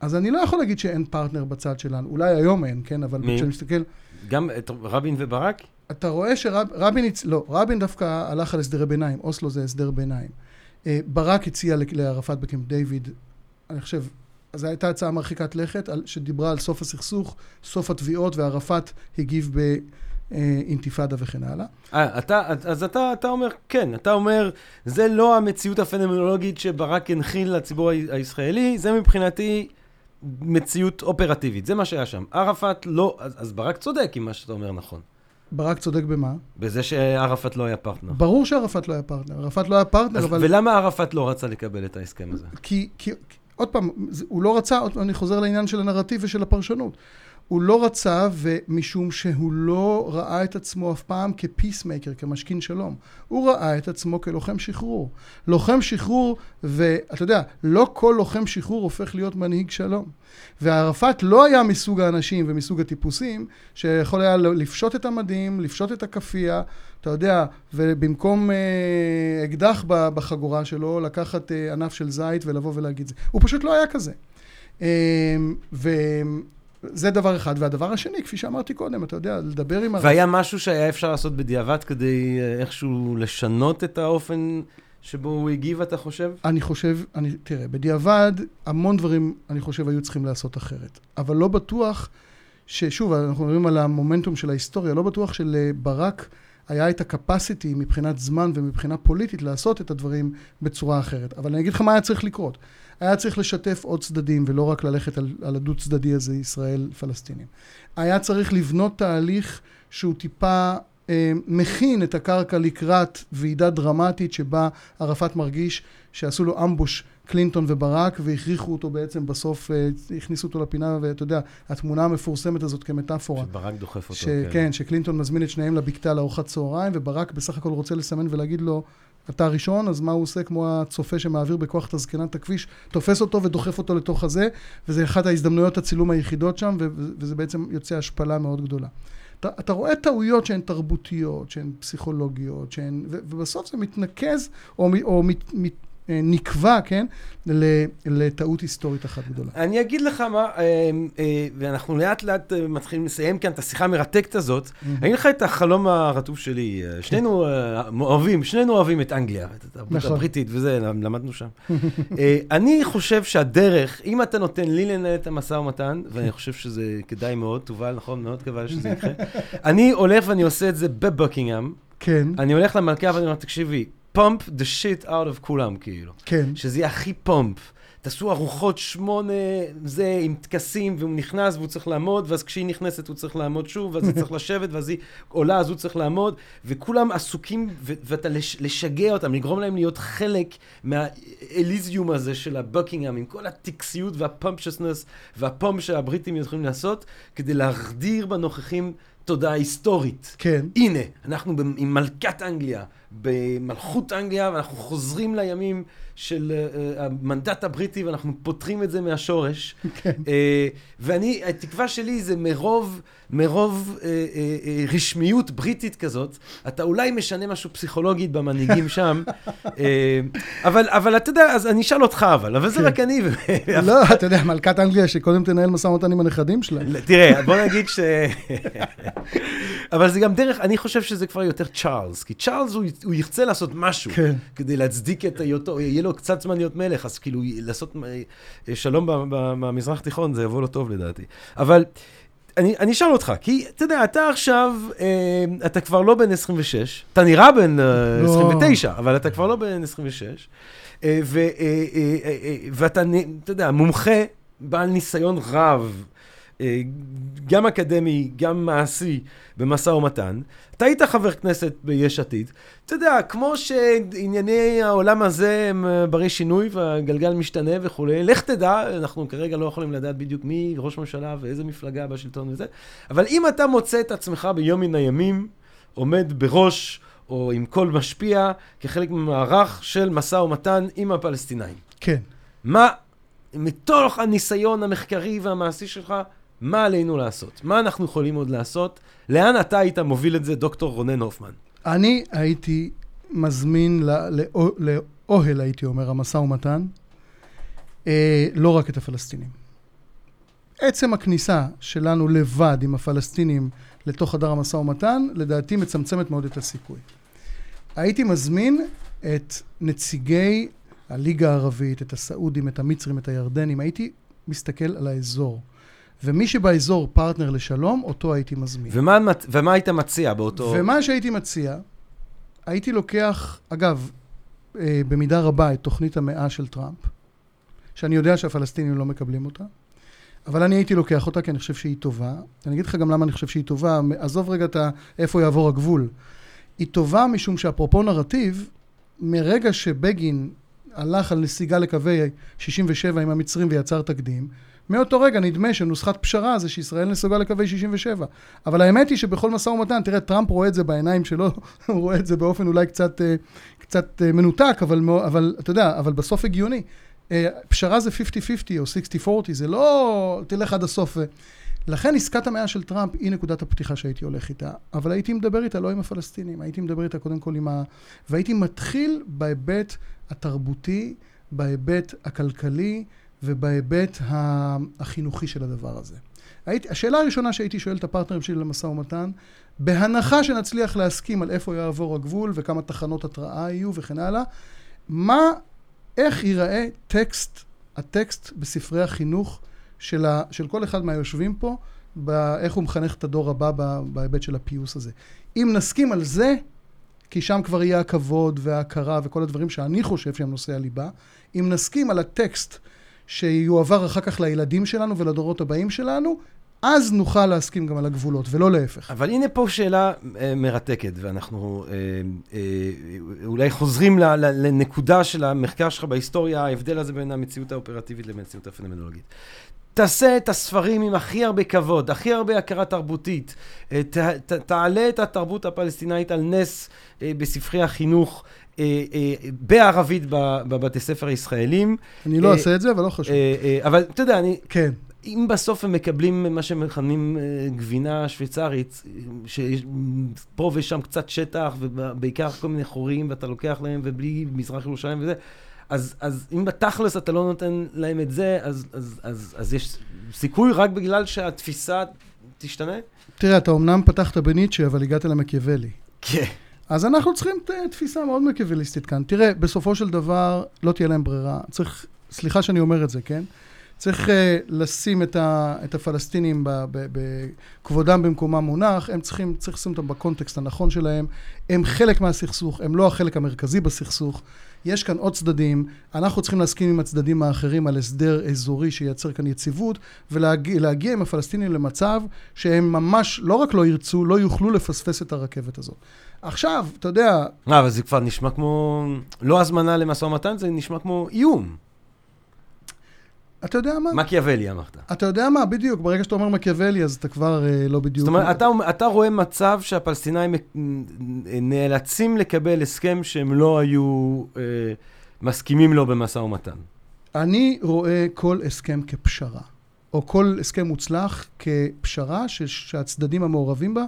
אז אני לא יכול להגיד שאין פרטנר בצד שלנו. אולי היום אין, כן? אבל כשאני מסתכל... גם את רבין וברק? אתה רואה שרבין, הצ... לא, רבין דווקא הלך על הסדרי ביניים, אוסלו זה הסדר ביניים. אה, ברק הציע לערפאת בקמפ דיוויד, אני חושב, זו הייתה הצעה מרחיקת לכת, שדיברה על סוף הסכסוך, סוף התביעות, וערפאת הגיב באינתיפאדה וכן הלאה. אה, אתה, אז אתה, אתה אומר, כן, אתה אומר, זה לא המציאות הפנומנולוגית שברק הנחיל לציבור הישראלי, זה מבחינתי מציאות אופרטיבית, זה מה שהיה שם. ערפאת לא, אז, אז ברק צודק עם מה שאתה אומר נכון. ברק צודק במה? בזה שערפאת לא היה פרטנר. ברור שערפאת לא היה פרטנר. ערפאת לא היה פרטנר, אז, אבל... ולמה ערפאת לא רצה לקבל את ההסכם הזה? כי, כי, עוד פעם, הוא לא רצה, אני חוזר לעניין של הנרטיב ושל הפרשנות. הוא לא רצה, ומשום שהוא לא ראה את עצמו אף פעם כ peacemaker, כמשכין שלום. הוא ראה את עצמו כלוחם שחרור. לוחם שחרור, ואתה יודע, לא כל לוחם שחרור הופך להיות מנהיג שלום. וערפאת לא היה מסוג האנשים ומסוג הטיפוסים שיכול היה לפשוט את המדים, לפשוט את הכאפיה, אתה יודע, ובמקום אה, אקדח בחגורה שלו, לקחת אה, ענף של זית ולבוא ולהגיד זה. הוא פשוט לא היה כזה. אה, ו... זה דבר אחד. והדבר השני, כפי שאמרתי קודם, אתה יודע, לדבר עם... והיה משהו שהיה אפשר לעשות בדיעבד כדי אה, איכשהו לשנות את האופן שבו הוא הגיב, אתה חושב? אני חושב, אני, תראה, בדיעבד, המון דברים, אני חושב, היו צריכים לעשות אחרת. אבל לא בטוח ששוב, אנחנו מדברים על המומנטום של ההיסטוריה, לא בטוח שלברק היה את הקפסיטי מבחינת זמן ומבחינה פוליטית לעשות את הדברים בצורה אחרת. אבל אני אגיד לך מה היה צריך לקרות. היה צריך לשתף עוד צדדים, ולא רק ללכת על, על הדו-צדדי הזה, ישראל-פלסטינים. היה צריך לבנות תהליך שהוא טיפה אה, מכין את הקרקע לקראת ועידה דרמטית שבה ערפאת מרגיש שעשו לו אמבוש קלינטון וברק והכריחו אותו בעצם בסוף, אה, הכניסו אותו לפינה ואתה יודע, התמונה המפורסמת הזאת כמטאפורה. שברק דוחף אותו, ש- כן. כן, שקלינטון מזמין את שניהם לבקתה לארוחת צהריים וברק בסך הכל רוצה לסמן ולהגיד לו אתה הראשון, אז מה הוא עושה? כמו הצופה שמעביר בכוח את הזקנת הכביש, תופס אותו ודוחף אותו לתוך הזה, וזה אחת ההזדמנויות הצילום היחידות שם, וזה בעצם יוצא השפלה מאוד גדולה. אתה, אתה רואה טעויות שהן תרבותיות, שהן פסיכולוגיות, שהן, ו, ובסוף זה מתנקז, או, או מת, מת, נקבע, כן, לטעות היסטורית אחת גדולה. אני אגיד לך מה, אה, אה, ואנחנו לאט לאט אה, מתחילים לסיים כאן את השיחה המרתקת הזאת. אני אגיד לך את החלום הרטוב שלי. אה, שנינו אוהבים, שנינו אוהבים את אנגליה, את התרבות נכון. הבריטית וזה, למדנו שם. אני חושב שהדרך, אם אתה נותן לי לנהל את המשא ומתן, ואני חושב שזה כדאי מאוד, תובל, נכון, מאוד מקווה שזה יקרה, אני הולך ואני עושה את זה בבקינגהם, כן, אני הולך למלכה ואני אומר, תקשיבי, פומפ the shit out of כולם, כאילו. כן, שזה יהיה הכי פומפ. תעשו ארוחות שמונה, זה, עם טקסים, והוא נכנס והוא צריך לעמוד, ואז כשהיא נכנסת הוא צריך לעמוד שוב, ואז היא צריך לשבת, ואז היא עולה, אז הוא צריך לעמוד, וכולם עסוקים, ו- ואתה לש- לשגע אותם, לגרום להם להיות חלק מהאליזיום הזה של הבוקינגהם, עם כל הטקסיות והפומפשסנס והפומפ שהבריטים יכולים לעשות, כדי להחדיר בנוכחים תודעה היסטורית. כן. הנה, אנחנו עם מלכת אנגליה, במלכות אנגליה, ואנחנו חוזרים לימים של uh, המנדט הבריטי, ואנחנו פותרים את זה מהשורש. כן. Uh, ואני, התקווה שלי זה מרוב, מרוב uh, uh, רשמיות בריטית כזאת, אתה אולי משנה משהו פסיכולוגית במנהיגים שם, uh, אבל, אבל אתה יודע, אז אני אשאל אותך אבל, אבל זה כן. רק אני. לא, אתה יודע, מלכת אנגליה שקודם תנהל משא ומתן עם הנכדים שלה. תראה, בוא נגיד ש... אבל זה גם דרך, אני חושב שזה כבר יותר צ'ארלס, כי צ'ארלס הוא, הוא ירצה לעשות משהו, כן. כדי להצדיק את היותו, יהיה לו קצת זמן להיות מלך, אז כאילו לעשות אה, שלום ב- ב- במזרח התיכון, זה יבוא לו טוב לדעתי. אבל אני, אני אשאל אותך, כי אתה יודע, אתה עכשיו, אה, אתה כבר לא בן 26, אתה נראה בן אה, לא. 29, אבל אתה כבר לא בן 26, אה, ו, אה, אה, אה, אה, ואתה, אתה יודע, מומחה, בעל ניסיון רב, אה, גם אקדמי, גם מעשי, במשא ומתן. אתה היית חבר כנסת ביש עתיד. אתה יודע, כמו שענייני העולם הזה הם אה, ברי שינוי והגלגל משתנה וכולי, לך תדע, אנחנו כרגע לא יכולים לדעת בדיוק מי ראש ממשלה ואיזה מפלגה בשלטון וזה, אבל אם אתה מוצא את עצמך ביום מן הימים, עומד בראש או עם קול משפיע, כחלק ממערך של משא ומתן עם הפלסטינאים. כן. מה, מתוך הניסיון המחקרי והמעשי שלך, מה עלינו לעשות? מה אנחנו יכולים עוד לעשות? לאן אתה היית מוביל את זה, דוקטור רונן הופמן? אני הייתי מזמין לא- לאו- לאוהל, הייתי אומר, המשא ומתן, אה, לא רק את הפלסטינים. עצם הכניסה שלנו לבד עם הפלסטינים לתוך חדר המשא ומתן, לדעתי מצמצמת מאוד את הסיכוי. הייתי מזמין את נציגי הליגה הערבית, את הסעודים, את המצרים, את הירדנים, הייתי מסתכל על האזור. ומי שבאזור פרטנר לשלום, אותו הייתי מזמין. ומה, ומה היית מציע באותו... ומה שהייתי מציע, הייתי לוקח, אגב, אה, במידה רבה את תוכנית המאה של טראמפ, שאני יודע שהפלסטינים לא מקבלים אותה, אבל אני הייתי לוקח אותה כי אני חושב שהיא טובה. אני אגיד לך גם למה אני חושב שהיא טובה, עזוב רגע את. איפה יעבור הגבול. היא טובה משום שאפרופו נרטיב, מרגע שבגין הלך על נסיגה לקווי 67 עם המצרים ויצר תקדים, מאותו רגע נדמה שנוסחת פשרה זה שישראל נסוגה לקווי 67. אבל האמת היא שבכל משא ומתן, תראה, טראמפ רואה את זה בעיניים שלו, הוא רואה את זה באופן אולי קצת, אה, קצת אה, מנותק, אבל, אבל אתה יודע, אבל בסוף הגיוני. אה, פשרה זה 50-50 או 60-40, זה לא תלך עד הסוף. לכן עסקת המאה של טראמפ היא נקודת הפתיחה שהייתי הולך איתה, אבל הייתי מדבר איתה לא עם הפלסטינים, הייתי מדבר איתה קודם כל עם ה... והייתי מתחיל בהיבט התרבותי, בהיבט הכלכלי ובהיבט החינוכי של הדבר הזה. הייתי, השאלה הראשונה שהייתי שואל את הפרטנרים שלי למשא ומתן, בהנחה שנצליח להסכים על איפה יעבור הגבול וכמה תחנות התראה יהיו וכן הלאה, מה, איך ייראה טקסט, הטקסט בספרי החינוך של, ה, של כל אחד מהיושבים פה, באיך הוא מחנך את הדור הבא בהיבט של הפיוס הזה. אם נסכים על זה, כי שם כבר יהיה הכבוד וההכרה וכל הדברים שאני חושב שהם נושאי הליבה, אם נסכים על הטקסט שיועבר אחר כך לילדים שלנו ולדורות הבאים שלנו, אז נוכל להסכים גם על הגבולות, ולא להפך. אבל הנה פה שאלה אה, מרתקת, ואנחנו אה, אה, אולי חוזרים לנקודה של המחקר שלך בהיסטוריה, ההבדל הזה בין המציאות האופרטיבית לבין המציאות הפנומנולוגית. תעשה את הספרים עם הכי הרבה כבוד, הכי הרבה הכרה תרבותית. ת, ת, תעלה את התרבות הפלסטינאית על נס בספרי החינוך בערבית ב- בבתי ספר הישראלים. אני לא אה, אעשה את זה, אבל לא חשוב. אה, אה, אבל אתה יודע, אני, כן. אם בסוף הם מקבלים מה שמכנים אה, גבינה שוויצרית, שיש פה ושם קצת שטח, ובעיקר כל מיני חורים, ואתה לוקח להם, ובלי מזרח ירושלים וזה, אז, אז אם בתכלס אתה לא נותן להם את זה, אז, אז, אז, אז יש סיכוי רק בגלל שהתפיסה תשתנה? תראה, אתה אמנם פתחת בניטשה, אבל הגעת למקיאוולי. כן. אז אנחנו צריכים תפיסה מאוד מקיאווליסטית כאן. תראה, בסופו של דבר לא תהיה להם ברירה. צריך, סליחה שאני אומר את זה, כן? צריך uh, לשים את, ה, את הפלסטינים בכבודם במקומם מונח, הם צריכים, צריך לשים אותם בקונטקסט הנכון שלהם. הם חלק מהסכסוך, הם לא החלק המרכזי בסכסוך. יש כאן עוד צדדים, אנחנו צריכים להסכים עם הצדדים האחרים על הסדר אזורי שייצר כאן יציבות, ולהגיע להגיע עם הפלסטינים למצב שהם ממש לא רק לא ירצו, לא יוכלו לפספס את הרכבת הזאת. עכשיו, אתה יודע, אה, אבל זה כבר נשמע כמו, לא הזמנה למשא ומתן, זה נשמע כמו איום. אתה יודע מה? מקיאוולי אמרת. אתה יודע מה, בדיוק, ברגע שאתה אומר מקיאוולי, אז אתה כבר אה, לא בדיוק... זאת אומרת, אתה, אתה רואה מצב שהפלסטינאים נאלצים לקבל הסכם שהם לא היו אה, מסכימים לו במשא ומתן. אני רואה כל הסכם כפשרה, או כל הסכם מוצלח כפשרה ש- שהצדדים המעורבים בה אה,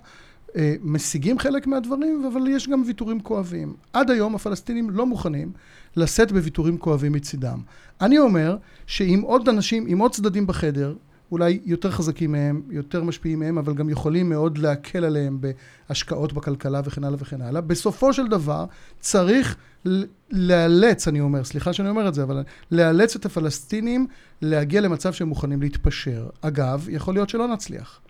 משיגים חלק מהדברים, אבל יש גם ויתורים כואבים. עד היום הפלסטינים לא מוכנים לשאת בוויתורים כואבים מצידם. אני אומר שאם עוד אנשים, עם עוד צדדים בחדר, אולי יותר חזקים מהם, יותר משפיעים מהם, אבל גם יכולים מאוד להקל עליהם בהשקעות בכלכלה וכן הלאה וכן הלאה. בסופו של דבר צריך לאלץ, אני אומר, סליחה שאני אומר את זה, אבל לאלץ את הפלסטינים להגיע למצב שהם מוכנים להתפשר. אגב, יכול להיות שלא נצליח.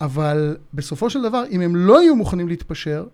אבל בסופו של דבר, אם הם לא יהיו מוכנים להתפשר,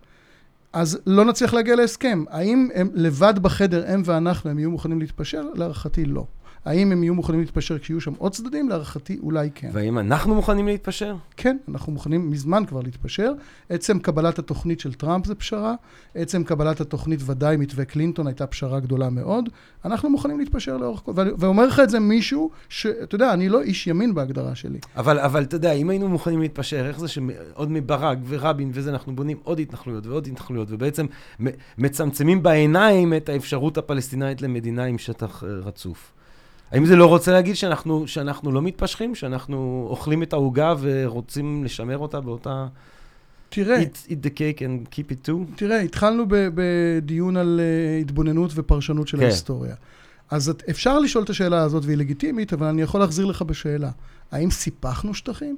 אז לא נצליח להגיע להסכם. האם הם לבד בחדר, הם ואנחנו, הם יהיו מוכנים להתפשר? להערכתי לא. האם הם יהיו מוכנים להתפשר כשיהיו שם עוד צדדים? להערכתי אולי כן. והאם אנחנו מוכנים להתפשר? כן, אנחנו מוכנים מזמן כבר להתפשר. עצם קבלת התוכנית של טראמפ זה פשרה, עצם קבלת התוכנית ודאי מתווה קלינטון הייתה פשרה גדולה מאוד. אנחנו מוכנים להתפשר לאורך כל... ואומר לך את זה מישהו שאתה יודע, אני לא איש ימין בהגדרה שלי. אבל, אבל אתה יודע, אם היינו מוכנים להתפשר, איך זה שעוד מברק ורבין וזה, אנחנו בונים עוד התנחלויות ועוד התנחלויות, ובעצם מצמצמים בעיניים את האפשרות הפלסטינאית למדינה עם שטח אה, רצוף. האם זה לא רוצה להגיד שאנחנו, שאנחנו לא מתפשרים, שאנחנו אוכלים את העוגה ורוצים לשמר אותה באותה... תראה, eat, eat the cake and keep it too? תראה, התחלנו בדיון על uh, התבוננות ופרשנות של כן. ההיסטוריה. אז את, אפשר לשאול את השאלה הזאת והיא לגיטימית, אבל אני יכול להחזיר לך בשאלה. האם סיפחנו שטחים?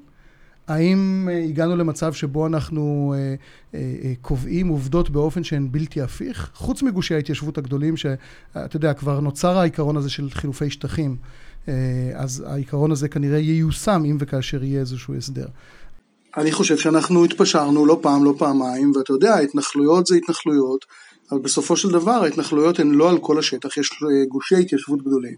האם uh, הגענו למצב שבו אנחנו uh, uh, קובעים עובדות באופן שהן בלתי הפיך? חוץ מגושי ההתיישבות הגדולים, שאתה יודע, כבר נוצר העיקרון הזה של חילופי שטחים. אז העיקרון הזה כנראה ייושם אם וכאשר יהיה איזשהו הסדר. אני חושב שאנחנו התפשרנו לא פעם, לא פעמיים, ואתה יודע, התנחלויות זה התנחלויות, אבל בסופו של דבר ההתנחלויות הן לא על כל השטח, יש אה, גושי התיישבות גדולים.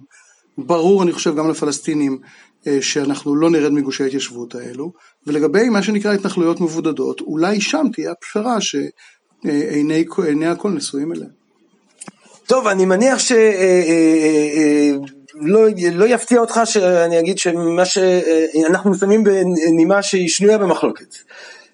ברור, אני חושב, גם לפלסטינים, אה, שאנחנו לא נרד מגושי ההתיישבות האלו, ולגבי מה שנקרא התנחלויות מבודדות, אולי שם תהיה הפשרה שעיני עיני הכל נשואים אליה. טוב, אני מניח ש... אה, אה, לא, לא יפתיע אותך שאני אגיד שמה שאנחנו מסיימים בנימה שהיא שנויה במחלוקת.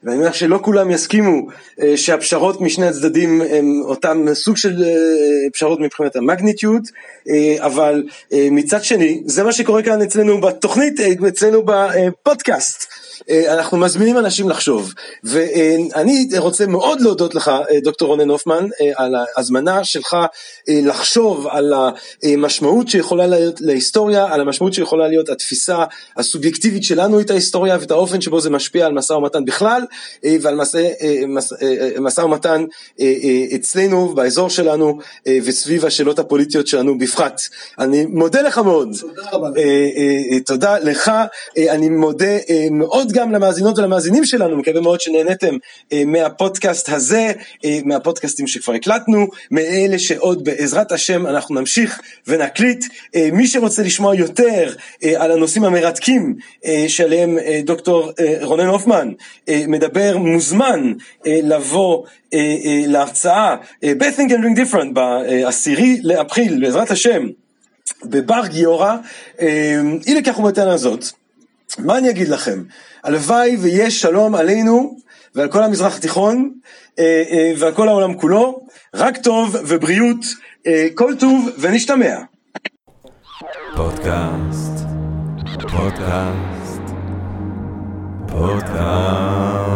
ואני מניח שלא כולם יסכימו אה, שהפשרות משני הצדדים הם אותם סוג של אה, פשרות מבחינת המגניטיוד, אה, אבל מצד שני, זה מה שקורה כאן אצלנו בתוכנית, אצלנו בפודקאסט. אה, אנחנו מזמינים אנשים לחשוב. ואני רוצה מאוד להודות לך, אה, דוקטור רונן הופמן, אה, על ההזמנה שלך לחשוב על המשמעות שיכולה להיות להיסטוריה, על המשמעות שיכולה להיות התפיסה הסובייקטיבית שלנו את ההיסטוריה ואת האופן שבו זה משפיע על משא ומתן בכלל, ועל משא, משא, משא ומתן אצלנו, באזור שלנו, וסביב השאלות הפוליטיות שלנו בפרט. אני מודה לך מאוד. תודה רבה. תודה לך, אני מודה מאוד גם למאזינות ולמאזינים שלנו, מקווה מאוד שנהניתם מהפודקאסט הזה, מהפודקאסטים שכבר הקלטנו, מאלה שעוד בעזרת השם אנחנו נמשיך ונקליט. מי שרוצה לשמוע יותר על הנושאים המרתקים שעליהם דוקטור רונן הופמן מדבר, מוזמן לבוא להרצאה ב-Think and Drink Different בעשירי לאפריל, בעזרת השם. בבר גיורא, אי לכך ומתנה הזאת, מה אני אגיד לכם? הלוואי ויש שלום עלינו ועל כל המזרח התיכון ועל כל העולם כולו, רק טוב ובריאות, כל טוב ונשתמע. פודקאסט, פודקאסט, פודקאסט.